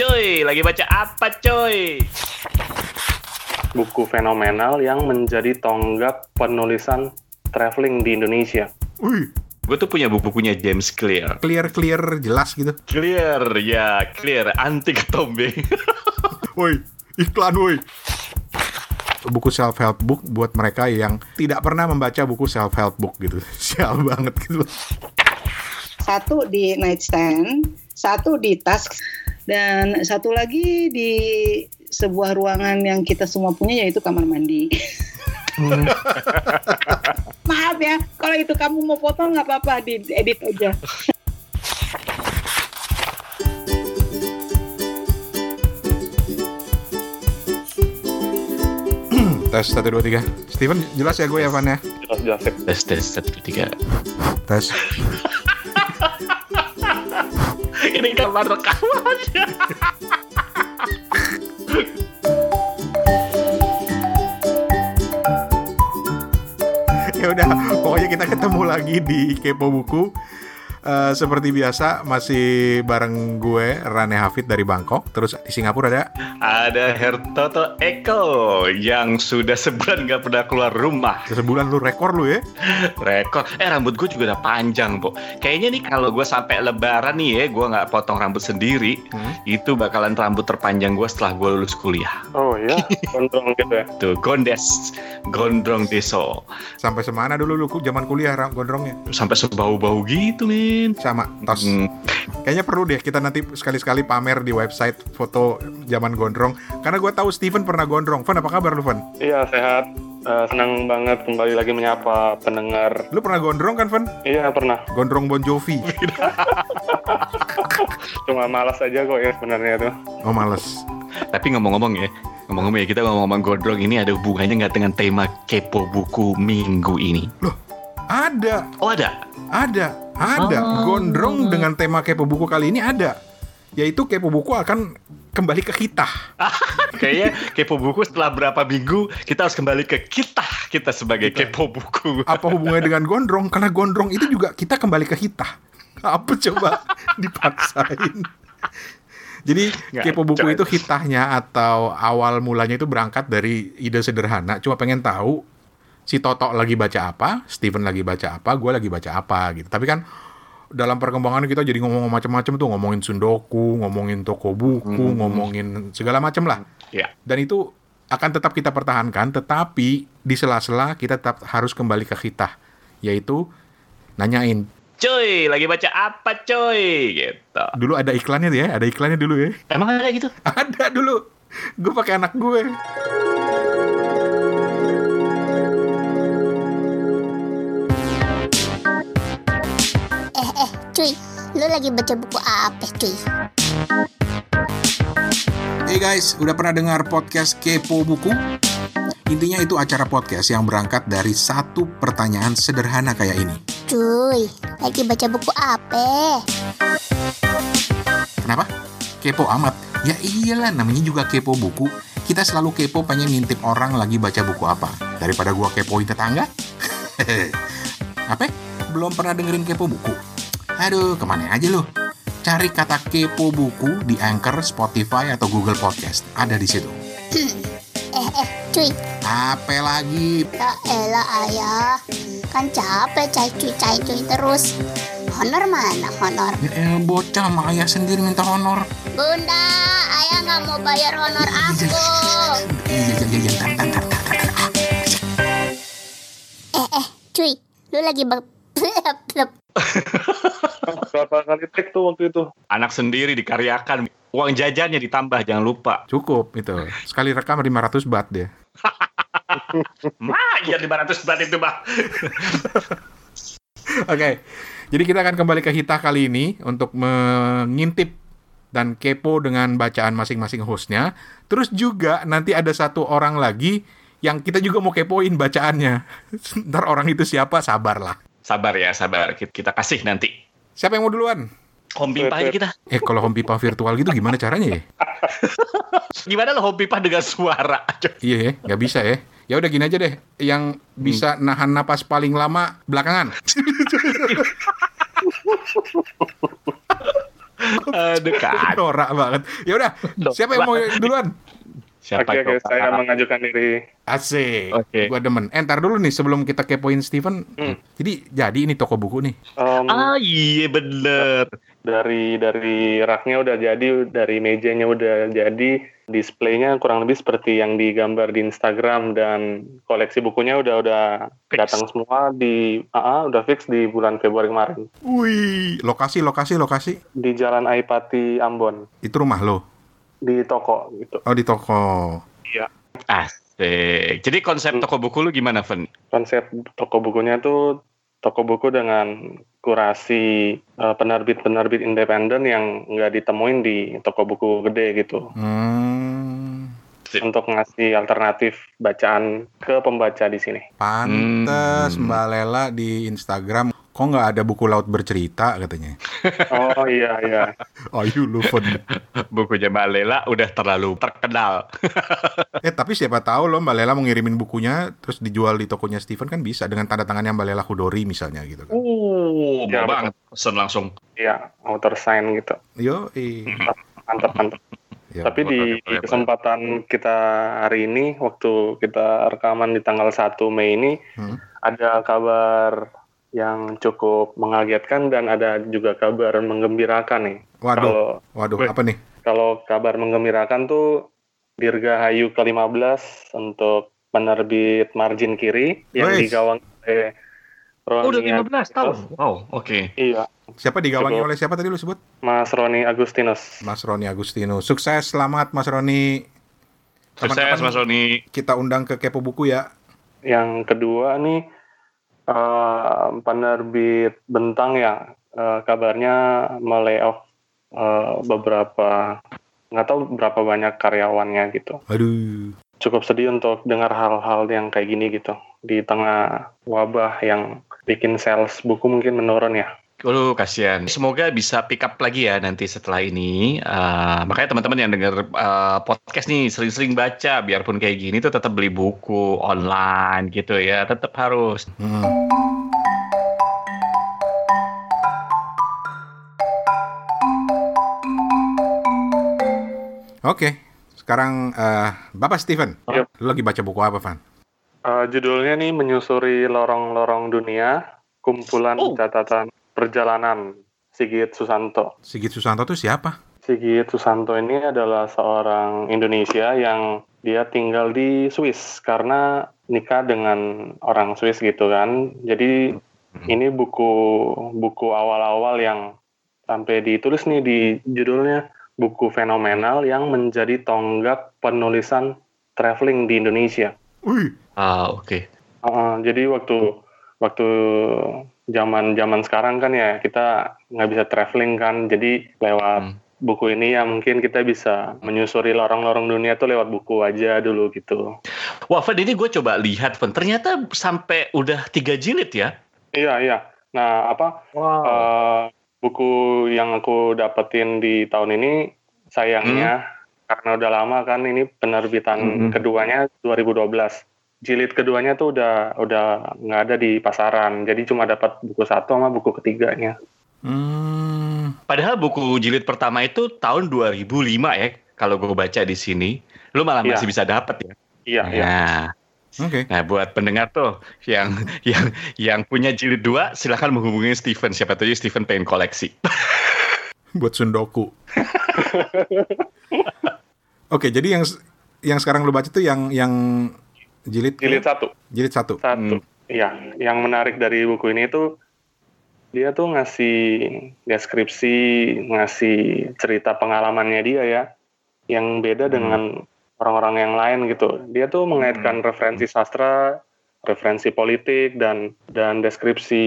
Cuy, lagi baca apa cuy? buku fenomenal yang menjadi tonggak penulisan traveling di Indonesia. Wih, Gue tuh punya buku-bukunya James Clear. clear clear jelas gitu. Clear, ya clear. Anti ketombe. Woi, iklan woi. Buku self help book buat mereka yang tidak pernah membaca buku self help book gitu. Sial banget gitu. satu di nightstand, satu di tas, dan satu lagi di sebuah ruangan yang kita semua punya yaitu kamar mandi. Maaf ya, kalau itu kamu mau foto nggak apa-apa, di edit aja. Tes 1 2 3. Steven jelas ya gue ya Van ya. Jelas jelas tes tes satu dua, tiga. Tes. Ini kamar rekamannya. ya udah, pokoknya kita ketemu lagi di Kepo Buku. Eh, seperti biasa masih bareng gue Rane Hafid dari Bangkok. Terus di Singapura ada Ada Hertoto Eko yang sudah sebulan nggak pernah keluar rumah. sebulan lu rekor lu ya. Rekor. Eh rambut gue juga udah panjang, Bo. Kayaknya nih kalau gue sampai lebaran nih ya, gue nggak potong rambut sendiri, Hmm. itu bakalan rambut terpanjang gue setelah gue lulus kuliah. Oh iya, gondrong gitu ya. Tuh, gondes, gondrong deso. Sampai semana dulu lu ku- zaman kuliah gondrongnya? Sampai sebau-bau gitu, Min. Sama tos. Hmm. Kayaknya perlu deh kita nanti sekali-sekali pamer di website foto zaman gondrong. Karena gue tahu Steven pernah gondrong. Van apa kabar lu Van? Iya sehat. Eh, senang banget kembali lagi menyapa pendengar. Lu pernah gondrong kan Van? Iya pernah. Gondrong Bon Jovi. Cuma malas aja kok ya sebenarnya tuh. Oh males. Tapi ngomong-ngomong ya, ngomong-ngomong ya, kita ngomong-ngomong gondrong ini ada hubungannya nggak dengan tema kepo buku minggu ini? Ada, Oh ada? ada, ada. Oh. Gondrong dengan tema kepo buku kali ini ada. Yaitu kepo buku akan kembali ke kita. Kayaknya kepo buku setelah berapa minggu kita harus kembali ke kita kita sebagai kepo buku. Apa hubungannya dengan gondrong? Karena gondrong itu juga kita kembali ke kita. Apa coba dipaksain? Jadi Nggak, kepo buku coy. itu hitahnya atau awal mulanya itu berangkat dari ide sederhana. Cuma pengen tahu si Toto lagi baca apa, Steven lagi baca apa, gue lagi baca apa gitu. Tapi kan dalam perkembangan kita jadi ngomong macam-macam tuh, ngomongin sundoku, ngomongin toko buku, Hmm. ngomongin segala macam lah. Ya. Dan itu akan tetap kita pertahankan, tetapi di sela-sela kita tetap harus kembali ke kita, yaitu nanyain. Cuy, lagi baca apa cuy? Gitu. Dulu ada iklannya ya, ada iklannya dulu ya. Emang ada gitu? Ada dulu. Gue pakai anak gue. Cuy, lu lagi baca buku apa cuy? Hey guys, udah pernah dengar podcast Kepo Buku? Intinya itu acara podcast yang berangkat dari satu pertanyaan sederhana kayak ini. Cuy, lagi baca buku apa? Kenapa? Kepo amat. Ya iyalah, namanya juga kepo buku. Kita selalu kepo pengen ngintip orang lagi baca buku apa. Daripada gua kepoin tetangga. apa? Belum pernah dengerin kepo buku? Aduh, ke mana aja lo? Cari kata kepo buku di Anchor, Spotify, atau Google Podcast. Ada di situ. Eh eh cuy, Apa lagi? ya elah ayah, kan capek cai cuy cai cuy terus. Honor mana honor? Ya elah, bocah sama ayah sendiri minta honor. Bunda, ayah nggak mau bayar honor aku. Iya, iya, iya, iya. Ah, Eh eh cuy, lu lagi bak Berapa kali take tuh waktu itu? Anak sendiri dikaryakan. Uang jajannya ditambah, jangan lupa. Cukup itu. Sekali rekam 500 bat dia. Mah, iya 500 bat itu, Bang. Oke. Jadi kita akan kembali ke Hita kali ini untuk mengintip dan kepo dengan bacaan masing-masing hostnya. Terus juga nanti ada satu orang lagi yang kita juga mau kepoin bacaannya. Ntar orang itu siapa? Sabarlah. Sabar ya, sabar. Kita, kita kasih nanti. Siapa yang mau duluan? Home pipa aja kita. Eh kalau home pipa virtual gitu gimana caranya ya? Gimana lo home pipa dengan suara? Iya ya, nggak bisa ya. Ya udah gini aja deh. Yang bisa nahan napas paling lama belakangan. Aduh. Norak banget. Ya udah, siapa yang mau duluan? Siapa Oke, oke, itu? saya mengajukan diri. Asik. Oke. Gua demen. Eh, ntar dulu nih sebelum kita kepoin Steven. Hmm. Jadi jadi ini toko buku nih. Em, Ah iya bener. dari dari raknya udah jadi, dari mejanya udah jadi, displaynya kurang lebih seperti yang digambar di Instagram dan koleksi bukunya udah udah Fix. datang semua di, ah, ah, udah fix di bulan Februari kemarin Wih, lokasi lokasi lokasi. di Jalan Aipati Ambon Itu rumah lo. Di toko gitu. Oh, di toko. Asik. Jadi konsep toko buku lu gimana, Fen? Konsep toko bukunya tuh toko buku dengan kurasi eh, penerbit-penerbit independen yang nggak ditemuin di toko buku gede gitu. Hmm. untuk ngasih alternatif bacaan ke pembaca di sini. Pantes Hmm. Mbak Lela di Instagram kok nggak ada buku laut bercerita katanya. Oh iya iya. Ayo lu Fen. Bukunya Mbak Lela udah terlalu terkenal. Eh tapi siapa tahu loh Mbak Lela mau ngirimin bukunya terus dijual di tokonya Steven kan bisa dengan tanda tangannya Mbak Lela Hudori misalnya gitu kan. Oh, Ya, mau banget. Pesen langsung. Iya, author sign gitu. Yo. Mantap mantap. Ya, Tapi di boleh, kesempatan kita hari ini waktu kita rekaman di tanggal 1 Mei ini Hmm. ada kabar yang cukup mengagetkan dan ada juga kabar menggembirakan nih. Waduh, Kalau waduh, apa nih? kalau kabar menggembirakan tuh Dirgahayu ke-15 untuk penerbit margin kiri yang Wes. digawangi oleh Roni Oh, udah 15 tahun. Agustinus. Wow, oke. Iya, Siapa digawangi Cukup. oleh siapa tadi lu sebut? Mas Roni Agustinus. Mas Roni Agustino. Sukses, selamat Mas Roni. Sukses, Mas Roni. Kita undang ke Kepo Buku ya. Yang kedua nih eh, penerbit Bentang ya eh, kabarnya melayoff eh, beberapa nggak tahu berapa banyak karyawannya gitu. Aduh. Cukup sedih untuk dengar hal-hal yang kayak gini gitu di tengah wabah yang bikin sales buku mungkin menurun ya. Aduh, kasihan. Semoga bisa pick up lagi ya nanti setelah ini. Eh, makanya teman-teman yang dengar eh, podcast nih sering-sering baca, biarpun kayak gini tuh tetap beli buku online gitu ya. Tetap harus. Hmm. Oke, sekarang eh, Bapak Steven, Yep. lu lagi baca buku apa, Van? Eh, judulnya nih menyusuri lorong-lorong dunia, kumpulan Oh. catatan perjalanan Sigit Susanto. Sigit Susanto tuh siapa? Sigit Susanto ini adalah seorang Indonesia yang dia tinggal di Swiss karena nikah dengan orang Swiss gitu kan. Jadi ini buku buku awal-awal yang sampai ditulis nih di judulnya buku fenomenal yang menjadi tonggak penulisan traveling di Indonesia. Wih, Ah, oke. Uh, jadi waktu waktu zaman zaman sekarang kan ya kita nggak bisa traveling kan, jadi lewat Hmm. buku ini ya mungkin kita bisa menyusuri lorong-lorong dunia tuh lewat buku aja dulu gitu. Wah, Van, ini gue coba lihat, Van. Ternyata sampai udah tiga jilid ya. Iya iya. Nah apa Wow. uh, buku yang aku dapetin di tahun ini sayangnya karena udah lama kan ini penerbitan Mhm. keduanya 2012. Jilid keduanya tuh udah udah nggak ada di pasaran. Jadi cuma dapat buku satu sama buku ketiganya. hmm, Padahal buku jilid pertama itu tahun 2005 ya. Kalau gue baca di sini, lu malah Iya. masih bisa dapet ya. Iya iya. Nah, oke. nah buat pendengar tuh yang yang yang punya jilid dua, silahkan menghubungi Steven. Siapa tahu Steven pengen koleksi. Buat sundoku. Oke, jadi yang yang sekarang lu baca tuh yang yang jilid Jilid satu. jilid satu. Satu. Hmm. Iya, yang menarik dari buku ini tuh dia tuh ngasih deskripsi, ngasih cerita pengalamannya dia ya, yang beda Hmm. dengan orang-orang yang lain gitu. Dia tuh mengaitkan referensi sastra, referensi politik dan dan deskripsi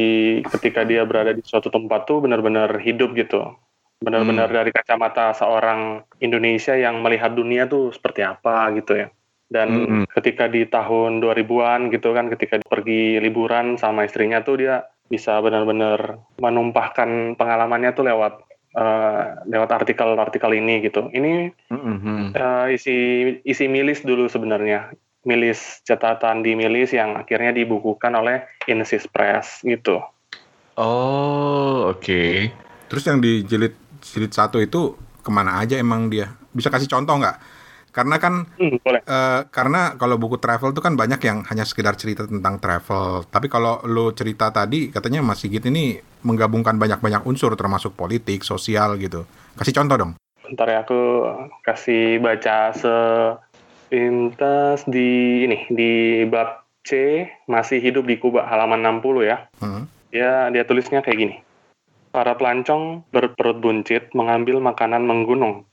ketika dia berada di suatu tempat tuh benar-benar hidup gitu. Benar-benar Hmm. dari kacamata seorang Indonesia yang melihat dunia tuh seperti apa gitu ya. Dan Mm-mm. ketika di tahun 2000-an gitu kan, ketika pergi liburan sama istrinya tuh dia bisa benar-benar menumpahkan pengalamannya tuh lewat eh, lewat artikel-artikel ini gitu. Ini Mhm. eh, isi isi milis dulu sebenarnya, milis catatan di milis yang akhirnya dibukukan oleh Insis Press gitu. Oh, oke. Terus yang di jilid jilid satu itu ke mana aja emang dia? Bisa kasih contoh nggak? Karena kan Hmm, boleh. eh, karena kalau buku travel itu kan banyak yang hanya sekedar cerita tentang travel. Tapi kalau lo cerita tadi katanya Mas Sigit ini menggabungkan banyak-banyak unsur termasuk politik, sosial gitu. Kasih contoh dong. Bentar ya aku kasih baca sepintas di ini di bab C masih hidup di Kuba halaman 60 ya. Hmm. Dia dia tulisnya kayak gini. Para pelancong berperut buncit mengambil makanan menggunung.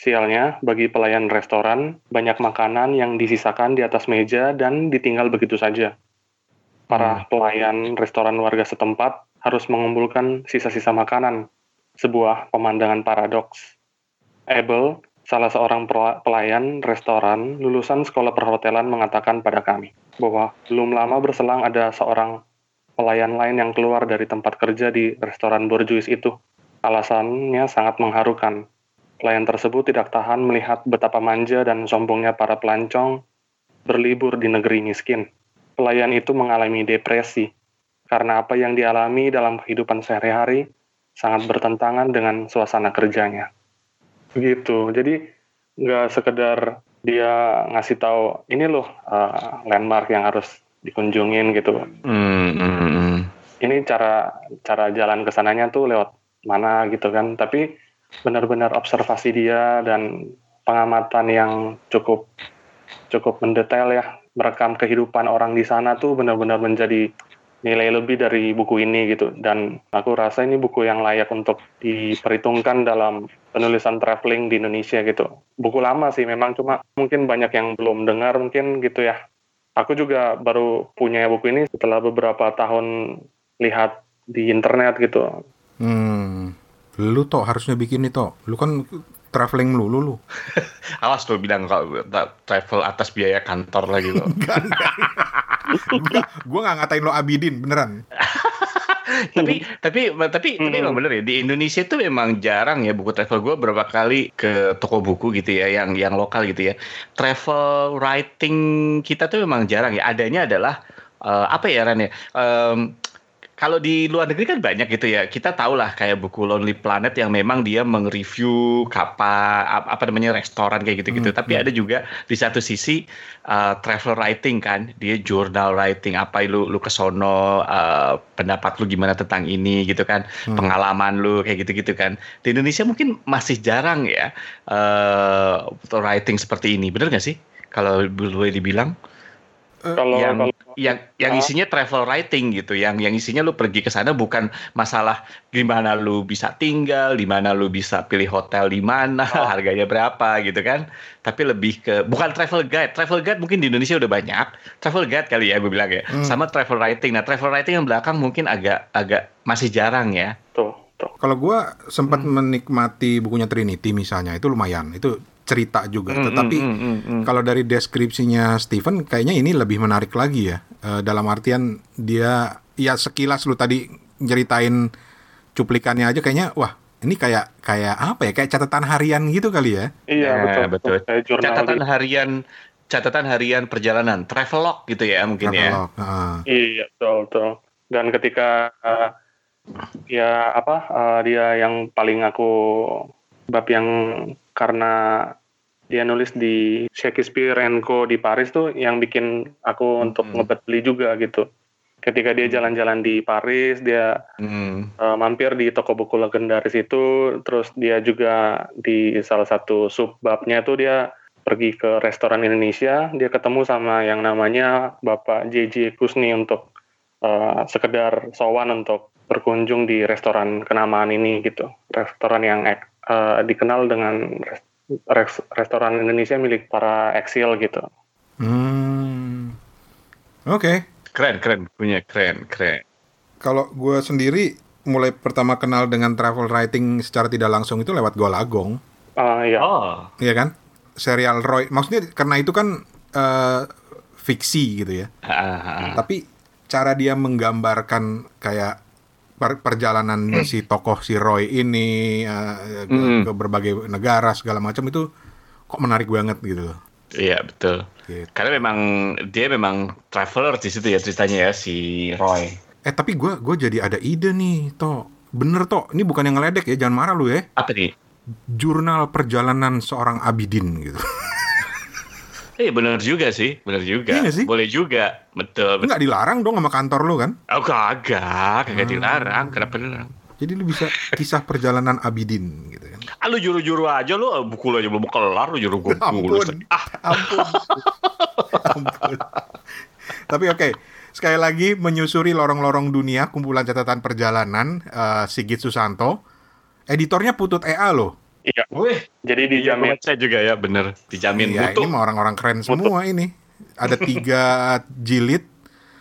Sialnya, bagi pelayan restoran, banyak makanan yang disisakan di atas meja dan ditinggal begitu saja. Para pelayan restoran warga setempat harus mengumpulkan sisa-sisa makanan. Sebuah pemandangan paradoks. Abel, salah seorang pela- pelayan restoran lulusan sekolah perhotelan mengatakan pada kami bahwa belum lama berselang ada seorang pelayan lain yang keluar dari tempat kerja di restoran borjuis itu. Alasannya sangat mengharukan. Pelayan tersebut tidak tahan melihat betapa manja dan sombongnya para pelancong berlibur di negeri miskin. Pelayan itu mengalami depresi karena apa yang dialami dalam kehidupan sehari-hari sangat bertentangan dengan suasana kerjanya. Begitu. Jadi nggak sekedar dia ngasih tahu ini loh uh, landmark yang harus dikunjungin gitu. Hmm, hmm, hmm. Ini cara cara jalan ke sananya tuh lewat mana gitu kan. Tapi benar-benar observasi dia dan pengamatan yang cukup cukup mendetail ya. Merekam kehidupan orang di sana tuh benar-benar menjadi nilai lebih dari buku ini gitu. Dan aku rasa ini buku yang layak untuk diperhitungkan dalam penulisan traveling di Indonesia gitu. Buku lama sih memang cuma mungkin banyak yang belum dengar mungkin gitu ya. Aku juga baru punya buku ini setelah beberapa tahun lihat di internet gitu. Hmm. Lu toh harusnya bikin nih toh. Lu kan traveling lu, lu, lu. Awas tuh bilang kalau travel atas biaya kantor lagi loh. gua, gua nggak ngatain lo Abidin, beneran. tapi tapi tapi tapi Hmm. emang bener ya di Indonesia tuh memang jarang ya buku travel gue berapa kali ke toko buku gitu ya yang yang lokal gitu ya travel writing kita tuh memang jarang ya adanya adalah eh, apa ya Ran ya Em, kalau di luar negeri kan banyak gitu ya. Kita tahu lah kayak buku Lonely Planet yang memang dia meng-review kapal ap- apa namanya restoran kayak gitu-gitu. Hmm, tapi ada juga di satu sisi uh, travel writing kan. Dia journal writing apa lu lu kesono uh, pendapat lu gimana tentang ini gitu kan. Hmm. pengalaman lu kayak gitu-gitu kan. Di Indonesia mungkin masih jarang ya uh, writing seperti ini. Bener gak sih? Kalau boleh dibilang kalau yang kalau yang yang Ah. isinya travel writing gitu yang yang isinya lu pergi ke sana bukan masalah gimana lu bisa tinggal di mana lu bisa pilih hotel di mana Oh. harganya berapa gitu kan tapi lebih ke bukan travel guide travel guide mungkin di Indonesia udah banyak travel guide kali ya gue bilang ya Hmm. sama travel writing nah travel writing yang belakang mungkin agak agak masih jarang ya tuh Kalau gua sempat Hmm. menikmati bukunya Trinity misalnya, itu lumayan. Itu cerita juga. Hmm, Tetapi hmm, hmm, hmm, hmm. kalau dari deskripsinya Steven, kayaknya ini lebih menarik lagi ya. Eh, dalam artian dia, ya sekilas lu tadi nyeritain cuplikannya aja kayaknya, wah ini kayak kayak apa ya? Kayak catatan harian gitu kali ya. iya Ya, betul betul. Jurnal catatan di- harian catatan harian perjalanan travelog gitu ya mungkin ya Travelog, heeh. Iya, betul, betul. Dan ketika uh, ya apa uh, dia yang paling aku bab yang karena dia nulis di Shakespeare and Co di Paris tuh yang bikin aku untuk Hmm. ngebet beli juga gitu. Ketika dia jalan-jalan di Paris, dia Hmm. uh, mampir di toko buku legendaris itu, terus dia juga di salah satu subbabnya tuh dia pergi ke restoran Indonesia, dia ketemu sama yang namanya Bapak JJ Kusni untuk uh, sekedar sowan untuk berkunjung di restoran kenamaan ini gitu, restoran yang uh, dikenal dengan restoran Indonesia milik para eksil gitu. Hmm. Oke. keren keren punya keren keren Kalau gue sendiri mulai pertama kenal dengan travel writing secara tidak langsung itu lewat Golagong, Uh, ya, oh Iya kan? Serial Roy. Maksudnya karena itu kan eh, fiksi gitu ya. Ah, ah, ah. Tapi cara dia menggambarkan kayak per- perjalanan si tokoh si Roy ini eh, ke, Mm. ke berbagai negara segala macam itu kok menarik banget gitu. iya betul Gitu. karena memang dia memang traveler di situ ya ceritanya ya si Roy Eh tapi gue gue jadi ada ide nih, toh bener toh, ini bukan yang ngeledek ya, jangan marah lu ya. Apa nih? Jurnal perjalanan seorang Abidin gitu. Eh bener juga sih, bener juga. Iya sih? Boleh juga, betul. betul. Enggak dilarang dong sama kantor lu kan? Oh kagak, kagak Hmm. dilarang. Kenapa dilarang? Jadi lu bisa kisah perjalanan Abidin gitu kan. Ah, lu juru-juru aja lu, buku lu aja belum kelar, lu juru gue Ampun. Ah, Ampun. Ampun. Tapi oke, sekali lagi menyusuri lorong-lorong dunia kumpulan catatan perjalanan eh, Sigit Susanto. Editornya Putut EA loh. Iya. weh, Jadi iya, dijamin. saya juga ya, bener. Dijamin Iya, butuh. ini mah orang-orang keren semua ini. Ada tiga jilid.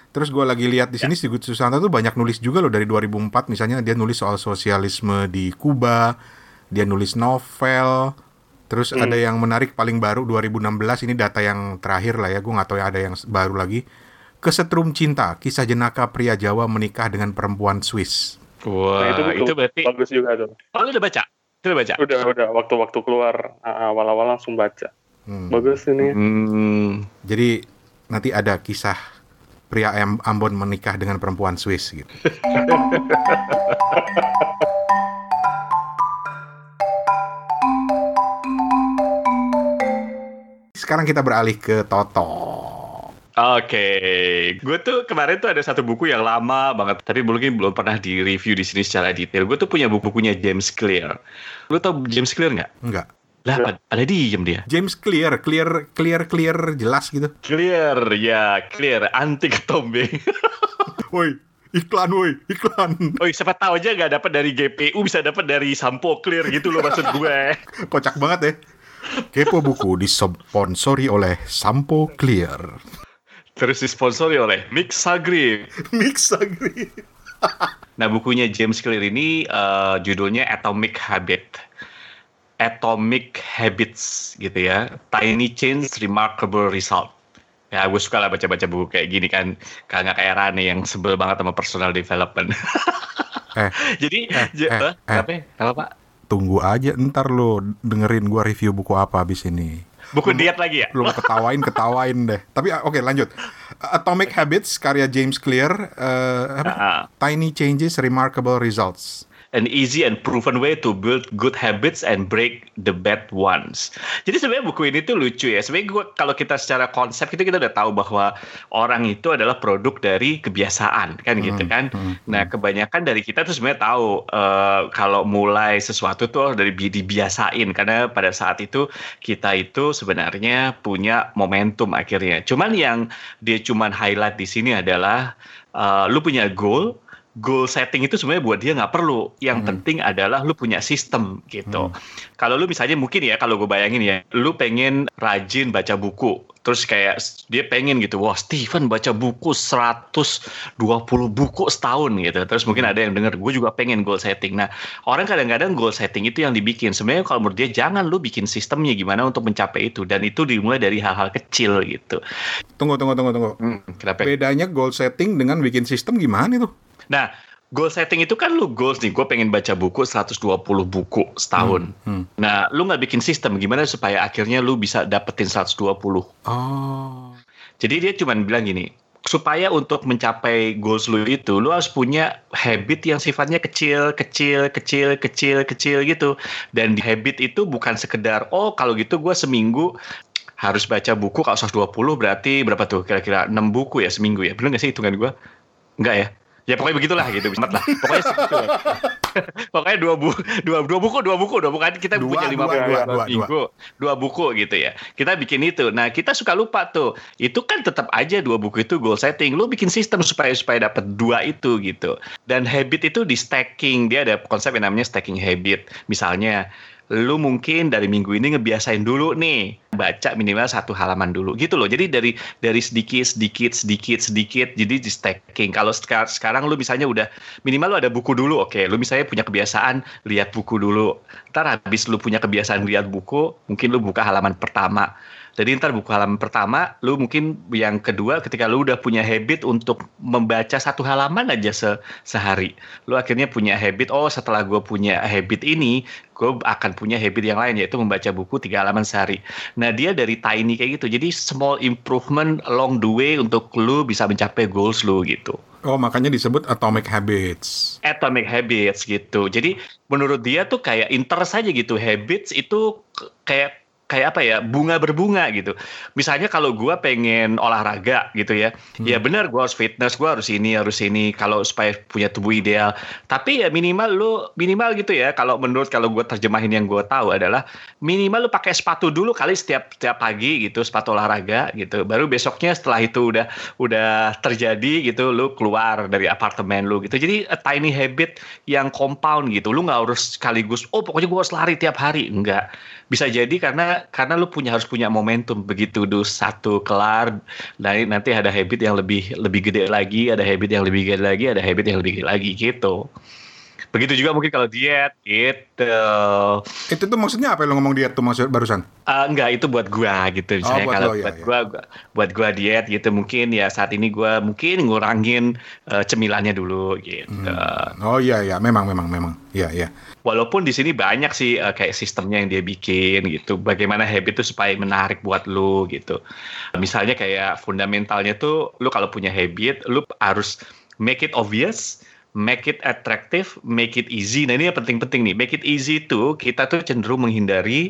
Terus gue lagi lihat di sini Sigit Susanto tuh banyak nulis juga loh dari 2004 misalnya dia nulis soal sosialisme di Kuba, dia nulis novel. Terus ada yang menarik paling baru 2016 ini data yang terakhir lah ya, gue nggak tahu ya ada yang baru lagi. Kesetrum Cinta, kisah jenaka pria Jawa menikah dengan perempuan Swiss. Wah, Nah, itu, itu, berarti. bagus juga tuh. Oh, lu udah baca? Itu udah baca? Udah udah waktu-waktu keluar uh, awal-awal langsung baca. Hmm. Bagus ini. Hmm, Jadi nanti ada kisah pria Am- Ambon menikah dengan perempuan Swiss gitu. Sekarang kita beralih ke Toto. Oke, gue tuh kemarin tuh ada satu buku yang lama banget, tapi mungkin belum pernah di review di sini secara detail. Gue tuh punya buku-bukunya James Clear. Lu tau James Clear nggak? Enggak. Lah, pada, pada diem dia. James Clear, clear, clear, clear, jelas gitu. Clear, ya, clear, anti ketombe. Woi, iklan woi, iklan. oh, siapa tahu aja nggak dapat dari GPU, bisa dapat dari Sampo Clear gitu loh maksud gue. Kocak banget ya. Kepo buku disponsori oleh Sampo Clear. Terus disponsori oleh Mixagrip. Mix agree. Nah, bukunya James Clear ini eh, judulnya Atomic Habit. Atomic Habits gitu ya. Tiny Change Remarkable Result. Ya, gue suka lah baca-baca buku kayak gini kan. Kagak kayak Rane yang sebel banget sama personal development. Eh, Jadi, Eh, j- eh, eh, eh. apa ya? Apa, Pak? tunggu aja ntar lo dengerin gua review buku apa abis ini. Buku diet lagi ya? Lu mau ketawain ketawain deh. Tapi ah, oke lanjut. Atomic Habits karya James Clear. eh, apa? Ah. Tiny Changes Remarkable Results. An easy and proven way to build good habits and break the bad ones. Jadi sebenarnya buku ini tuh lucu ya. Sebenarnya kalau kita secara konsep itu kita udah tahu bahwa orang itu adalah produk dari kebiasaan kan gitu kan. hmm, Nah kebanyakan dari kita tuh sebenarnya tahu eh, kalau mulai sesuatu tuh dari bi- dibiasain karena pada saat itu kita itu sebenarnya punya momentum akhirnya. Cuman yang dia cuman highlight di sini adalah eh, lu punya goal goal setting itu sebenarnya buat dia nggak perlu. Yang Hmm. penting adalah lu punya sistem gitu. Kalau lu misalnya mungkin ya kalau gue bayangin ya, lu pengen rajin baca buku. Terus kayak dia pengen gitu, wah Steven baca buku 120 buku setahun gitu. Terus mungkin ada yang denger, gue juga pengen goal setting. Nah orang kadang-kadang goal setting itu yang dibikin. Sebenarnya kalau menurut dia jangan lu bikin sistemnya gimana untuk mencapai itu. Dan itu dimulai dari hal-hal kecil gitu. Tunggu tunggu tunggu tunggu. Hmm, kenapa? Bedanya goal setting dengan bikin sistem gimana itu? Nah, goal setting itu kan lu goals nih, gue pengen baca buku 120 buku setahun. Hmm. Nah, lu nggak bikin sistem gimana supaya akhirnya lu bisa dapetin 120. Oh. Jadi dia cuma bilang gini, supaya untuk mencapai goals lu itu, lu harus punya habit yang sifatnya kecil, kecil, kecil, kecil, kecil gitu. Dan di habit itu bukan sekedar, oh kalau gitu gue seminggu harus baca buku kalau 120 berarti berapa tuh kira-kira 6 buku ya seminggu ya bener gak sih hitungan gue enggak ya ya pokoknya begitulah gitu Mat lah. Pokoknya segitu lah. pokoknya dua buku dua, dua buku dua buku dua buku. Kan kita Dua, punya lima dua, buku dua, dua, dua, minggu dua buku gitu ya. Kita bikin itu. Nah kita suka lupa tuh. Itu kan tetap aja dua buku itu goal setting. Lu bikin sistem supaya supaya dapat dua itu gitu. Dan habit itu di stacking. Dia ada konsep yang namanya stacking habit. Misalnya lu mungkin dari minggu ini ngebiasain dulu nih baca minimal satu halaman dulu gitu loh. Jadi dari dari sedikit sedikit sedikit sedikit jadi di stacking. Kalau sekarang sekarang lu misalnya udah minimal lu ada buku dulu oke. Lu misalnya punya kebiasaan lihat buku dulu. Ntar habis lu punya kebiasaan lihat buku mungkin lu buka halaman pertama Jadi ntar buku halaman pertama, lu mungkin yang kedua ketika lu udah punya habit untuk membaca satu halaman aja se sehari. Lu akhirnya punya habit, oh setelah gue punya habit ini, gue akan punya habit yang lain yaitu membaca buku tiga halaman sehari. Nah dia dari tiny kayak gitu, jadi small improvement along the way untuk lu bisa mencapai goals lu gitu. Oh, makanya disebut atomic habits. Atomic habits gitu. Jadi menurut dia tuh kayak interest aja gitu. Habits itu kayak kayak apa ya bunga berbunga gitu. Misalnya kalau gua pengen olahraga gitu ya, ya benar gua harus fitness, gua harus ini harus ini kalau supaya punya tubuh ideal. Tapi ya minimal lu minimal gitu ya. Kalau menurut kalau gua terjemahin yang gua tahu adalah minimal lu pakai sepatu dulu kali setiap setiap pagi gitu sepatu olahraga gitu. Baru besoknya setelah itu udah udah terjadi gitu lu keluar dari apartemen lu gitu. Jadi a tiny habit yang compound gitu. Lu nggak harus sekaligus oh pokoknya gua harus lari tiap hari. Enggak bisa jadi karena karena lu punya harus punya momentum. Begitu du satu kelar dan nanti ada habit yang lebih lebih gede lagi ada habit yang lebih gede lagi ada habit yang lebih gede lagi gitu begitu juga mungkin kalau diet gitu Itu tuh maksudnya apa lo ngomong diet tuh maksud barusan? Eh, enggak itu buat gua gitu misalnya buat kalau lo, ya, buat ya. gua gua- buat gua diet gitu mungkin ya saat ini gua mungkin ngurangin eh, cemilannya dulu gitu Oh iya iya, memang memang memang. Iya iya. walaupun di sini banyak sih eh, kayak sistemnya yang dia bikin gitu bagaimana habit itu supaya menarik buat lu gitu misalnya kayak fundamentalnya tuh lu kalau punya habit lu harus make it obvious make it attractive make it easy nah ini yang penting-penting nih make it easy tuh kita tuh cenderung menghindari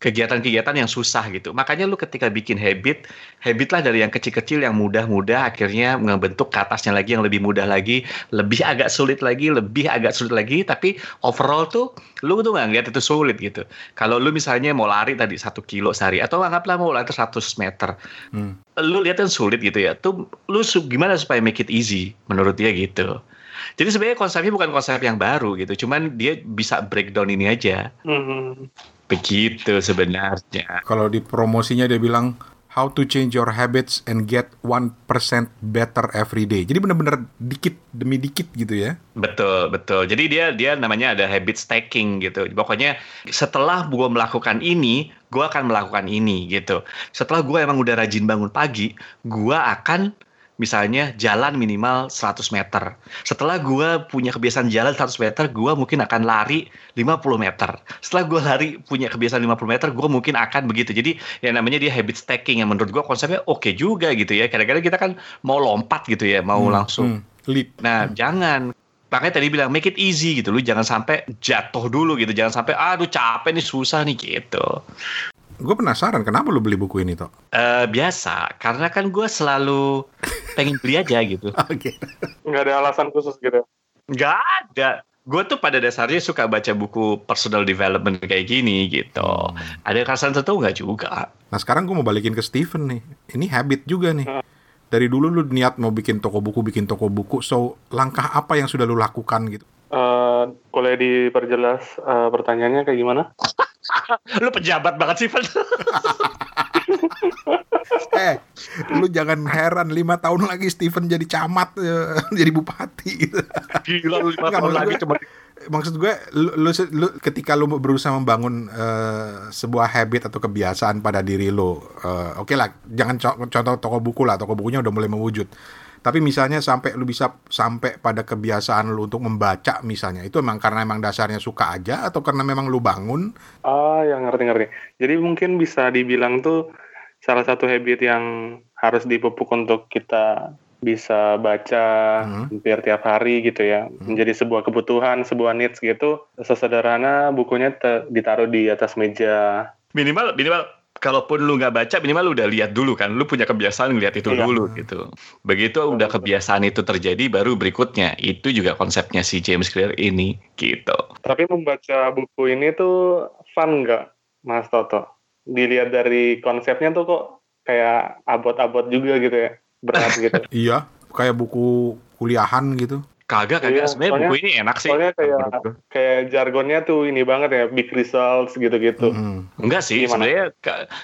kegiatan-kegiatan yang susah gitu. Makanya lu ketika bikin habit, habit lah dari yang kecil-kecil yang mudah-mudah akhirnya ngebentuk ke atasnya lagi yang lebih mudah lagi, lebih agak sulit lagi, lebih agak sulit lagi, tapi overall tuh lu tuh nggak ngeliat itu sulit gitu. Kalau lu misalnya mau lari tadi satu kilo sehari atau anggaplah mau lari 100 meter, Hmm. lu lihat kan sulit gitu ya. Tuh lu gimana supaya make it easy menurut dia gitu. Jadi sebenarnya konsepnya bukan konsep yang baru gitu, cuman dia bisa breakdown ini aja. Mhm. Begitu sebenarnya. Kalau di promosinya dia bilang how to change your habits and get 1% better every day. Jadi benar-benar dikit demi dikit gitu ya. Betul, betul. Jadi dia dia namanya ada habit stacking gitu. Pokoknya setelah gua melakukan ini, gua akan melakukan ini gitu. Setelah gua emang udah rajin bangun pagi, gua akan misalnya jalan minimal 100 meter. Setelah gua punya kebiasaan jalan 100 meter, gua mungkin akan lari 50 meter. Setelah gua lari punya kebiasaan 50 meter, gua mungkin akan begitu. Jadi yang namanya dia habit stacking yang menurut gua konsepnya oke juga gitu ya. Kadang-kadang kita kan mau lompat gitu ya, mau Hmm, langsung hmm, leap. Nah, jangan. Makanya tadi bilang make it easy gitu. Lu jangan sampai jatuh dulu gitu. Jangan sampai aduh capek nih susah nih gitu. Gue penasaran kenapa lu beli buku ini toh? Eh biasa, karena kan gue selalu pengen beli aja gitu. Oke. Nggak ada alasan khusus gitu. Nggak ada. Gue tuh pada dasarnya suka baca buku personal development kayak gini gitu. Ada alasan tertentu nggak juga. Nah sekarang gue mau balikin ke Steven nih. Ini habit juga nih. Dari dulu lu niat mau bikin toko buku, bikin toko buku. So langkah apa yang sudah lu lakukan gitu? Eh, boleh diperjelas eh, pertanyaannya kayak gimana? Lu pejabat banget sih, Van. eh, lu jangan heran lima tahun lagi Steven jadi camat, eh, jadi bupati. Gitu. Gila lu lima tahun lagi cuma Maksud gue, lu, lu, lu- ketika lu berusaha membangun eh, sebuah habit atau kebiasaan pada diri lu, eh, oke lah, jangan co- contoh toko buku lah, toko bukunya udah mulai mewujud. Tapi misalnya sampai lu bisa sampai pada kebiasaan lu untuk membaca misalnya, itu emang karena emang dasarnya suka aja atau karena memang lu bangun? Ah, ya ngerti-ngerti. Jadi mungkin bisa dibilang tuh salah satu habit yang harus dipupuk untuk kita bisa baca Hmm. hampir tiap hari gitu ya. Menjadi sebuah kebutuhan, sebuah needs gitu. Sesederhana bukunya ditaruh di atas meja. minimal minimal kalaupun lu nggak baca minimal lu udah lihat dulu kan lu punya kebiasaan ngeliat itu Iya. dulu gitu begitu udah kebiasaan itu terjadi baru berikutnya itu juga konsepnya si James Clear ini gitu Tapi membaca buku ini tuh fun nggak, Mas Toto? Dilihat dari konsepnya tuh kok kayak abot-abot juga gitu ya. Berat gitu. Iya, kayak buku kuliahan gitu. Kagak kagak. Iya, sebenarnya buku ini enak sih soalnya kayak- kayak jargonnya tuh ini banget ya, big results gitu-gitu. Mm. enggak sih sebenarnya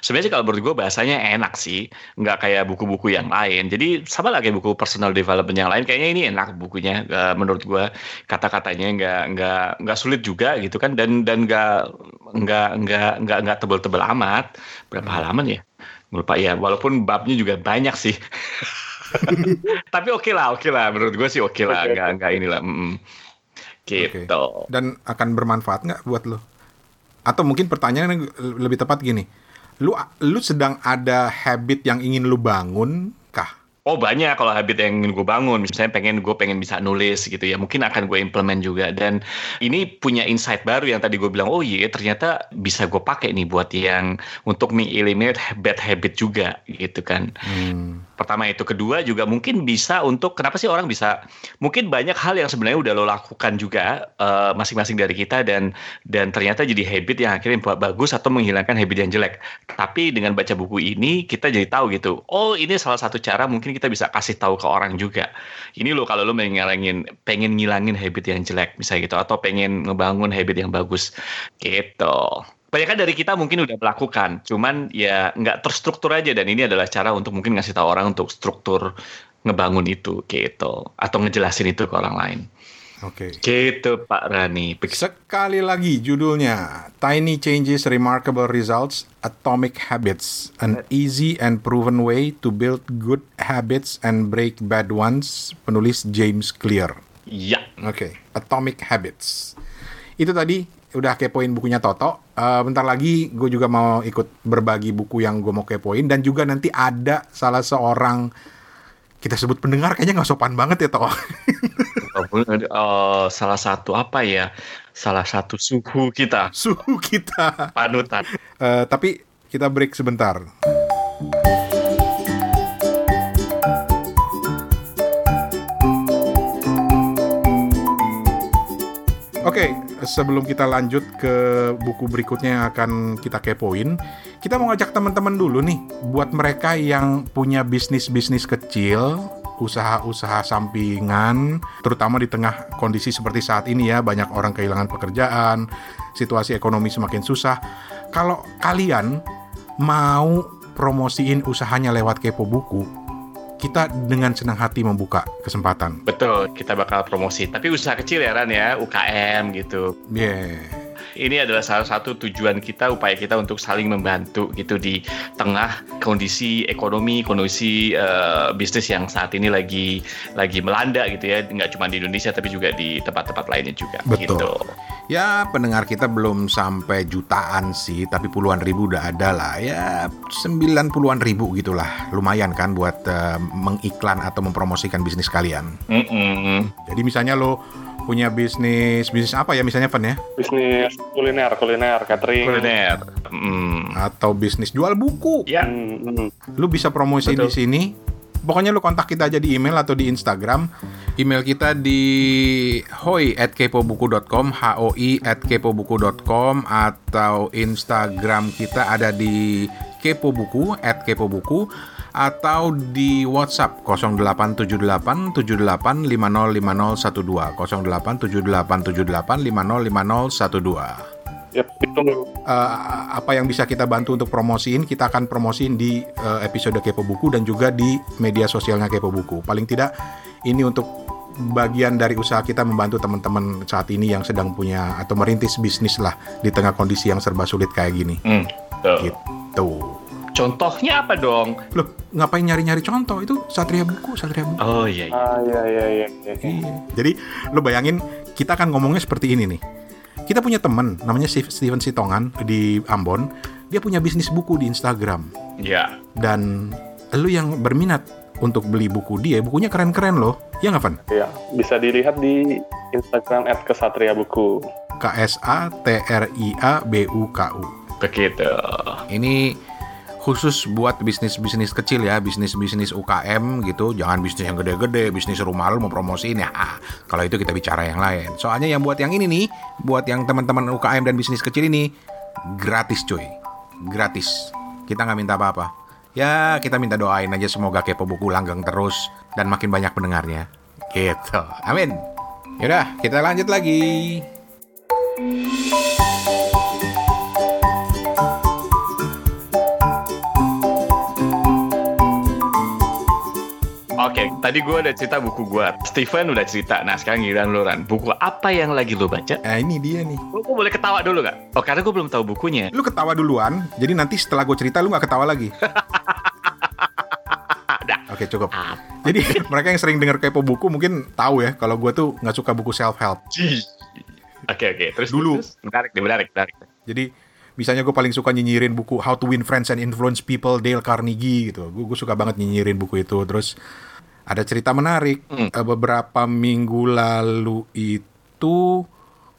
sebenarnya sih kalau menurut gue bahasanya enak sih. Nggak kayak buku-buku yang lain. Jadi sama lah kayak buku personal development yang lain. Kayaknya ini enak bukunya eh, menurut gue kata-katanya nggak nggak nggak sulit juga gitu kan. Dan dan nggak nggak nggak nggak nggak tebel-tebel amat. Berapa halaman ya? Lupa. Ya walaupun babnya juga banyak sih tapi oke lah oke lah menurut gue sih oke lah Oke. nggak nggak inilah mm. gitu Dan akan bermanfaat nggak buat lo? Atau mungkin pertanyaannya lebih tepat gini. Lu lu sedang ada habit yang ingin lu bangun kah? Oh banyak kalau habit yang ingin gue bangun, misalnya pengen gue pengen bisa nulis gitu ya, mungkin akan gue implement juga. Dan ini punya insight baru yang tadi gue bilang, oh iya ternyata bisa gue pakai nih buat yang untuk me-eliminate bad habit juga gitu kan. Hmm. Pertama itu, kedua juga mungkin bisa untuk kenapa sih orang bisa mungkin banyak hal yang sebenarnya udah lo lakukan juga eh, masing-masing dari kita dan dan ternyata jadi habit yang akhirnya ba- bagus atau menghilangkan habit yang jelek. Tapi dengan baca buku ini kita jadi tahu gitu. Oh ini salah satu cara mungkin kita bisa kasih tahu ke orang juga. Ini lo kalau lo pengen ngilangin pengen ngilangin habit yang jelek misalnya gitu atau pengen ngebangun habit yang bagus gitu. Banyak kan dari kita mungkin udah melakukan, cuman ya nggak terstruktur aja. Dan ini adalah cara untuk mungkin ngasih tahu orang untuk struktur ngebangun itu gitu. Atau ngejelasin itu ke orang lain. Oke. Gitu Pak Rani. Sekali lagi judulnya Tiny Changes Remarkable Results Atomic Habits. An easy and proven way to build good habits and break bad ones. Penulis James Clear. Ya, Oke, Atomic Habits. Itu tadi udah kepoin bukunya Toto. Eh, Bentar lagi gue juga mau ikut berbagi buku yang gue mau kepoin. Dan juga nanti ada salah seorang Kita sebut pendengar kayaknya nggak sopan banget ya Toto. Eh, salah satu apa ya? Salah satu suhu kita. Suhu kita. Panutan. Eh, Tapi kita break sebentar. Oke, sebelum kita lanjut ke buku berikutnya yang akan kita kepoin, kita mau ngajak teman-teman dulu nih, buat mereka yang punya bisnis-bisnis kecil, usaha-usaha sampingan, terutama di tengah kondisi seperti saat ini ya, banyak orang kehilangan pekerjaan, situasi ekonomi semakin susah. Kalau kalian mau promosiin usahanya lewat kepo buku, kita dengan senang hati membuka kesempatan. Betul, kita bakal promosi. Tapi usaha kecil ya Ran ya, UKM gitu. Yeah. Ini adalah salah satu tujuan kita, upaya kita untuk saling membantu gitu di tengah kondisi ekonomi, kondisi eh, bisnis yang saat ini lagi lagi melanda gitu ya, nggak cuma di Indonesia tapi juga di tempat-tempat lainnya juga. Betul. Gitu. Ya pendengar kita belum sampai jutaan sih, tapi puluhan ribu udah ada lah. Ya 90-an ribu gitulah. Lumayan kan buat eh, mengiklan atau mempromosikan bisnis kalian. Mm-mm. Jadi misalnya lo punya bisnis, bisnis apa ya misalnya Van ya? Bisnis kuliner, kuliner, catering. Kuliner. Mm. Atau bisnis jual buku. Ya, hmm. Lu bisa promosiin di Betul. sini. Pokoknya lu kontak kita aja di email atau di Instagram. Email kita di hoi at kepobuku.com hoi at kepobuku.com atau Instagram kita ada di kepobuku at kepobuku atau di WhatsApp 0878 78 50 50 12 0878 78 50 50 12 Yep, uh, apa yang bisa kita bantu untuk promosiin, kita akan promosiin di uh, episode Kepo Buku dan juga di media sosialnya Kepo Buku. Paling tidak ini untuk bagian dari usaha kita membantu teman-teman saat ini yang sedang punya atau merintis bisnis lah di tengah kondisi yang serba sulit kayak gini. Mm, tuh. gitu. Contohnya apa dong? Loh, ngapain nyari-nyari contoh? Itu Satria Buku, Satria Buku. Oh iya. Iya, ah, iya, iya, iya. iya. Jadi, lo bayangin kita akan ngomongnya seperti ini nih kita punya teman namanya Steve- Steven Sitongan di Ambon. Dia punya bisnis buku di Instagram. Ya, dan lu yang berminat untuk beli buku dia, bukunya keren-keren loh. Ya nggak, Van? Iya, bisa dilihat di Instagram @kesatria_buku. K S A T R I A B U K U. begitu. Ini khusus buat bisnis-bisnis kecil ya, bisnis-bisnis UKM gitu. Jangan bisnis yang gede-gede, bisnis rumah lu mau promosiin ya. Ah, kalau itu kita bicara yang lain. Soalnya yang buat yang ini nih, buat yang teman-teman UKM dan bisnis kecil ini gratis cuy. Gratis. Kita nggak minta apa-apa. Ya, kita minta doain aja semoga kepo buku langgeng terus dan makin banyak pendengarnya. Gitu. Amin. Yaudah, kita lanjut lagi. Tadi gue udah cerita buku gue. Steven udah cerita. Nah, sekarang giliran lu, Ran. Buku apa yang lagi lu baca? Nah, ini dia nih. Gua boleh ketawa dulu gak? Oh, karena gue belum tahu bukunya. Lu ketawa duluan, jadi nanti setelah gue cerita lu nggak ketawa lagi. Oke cukup. Jadi mereka yang sering denger kepo buku mungkin tahu ya kalau gue tuh nggak suka buku self help. Oke oke. Terus Dulu. terus. menarik nih menarik menarik. Jadi misalnya gue paling suka nyinyirin buku How to Win Friends and Influence People Dale Carnegie gitu. Gue suka banget nyinyirin buku itu. Terus ada cerita menarik Hmm. Eh, beberapa minggu lalu itu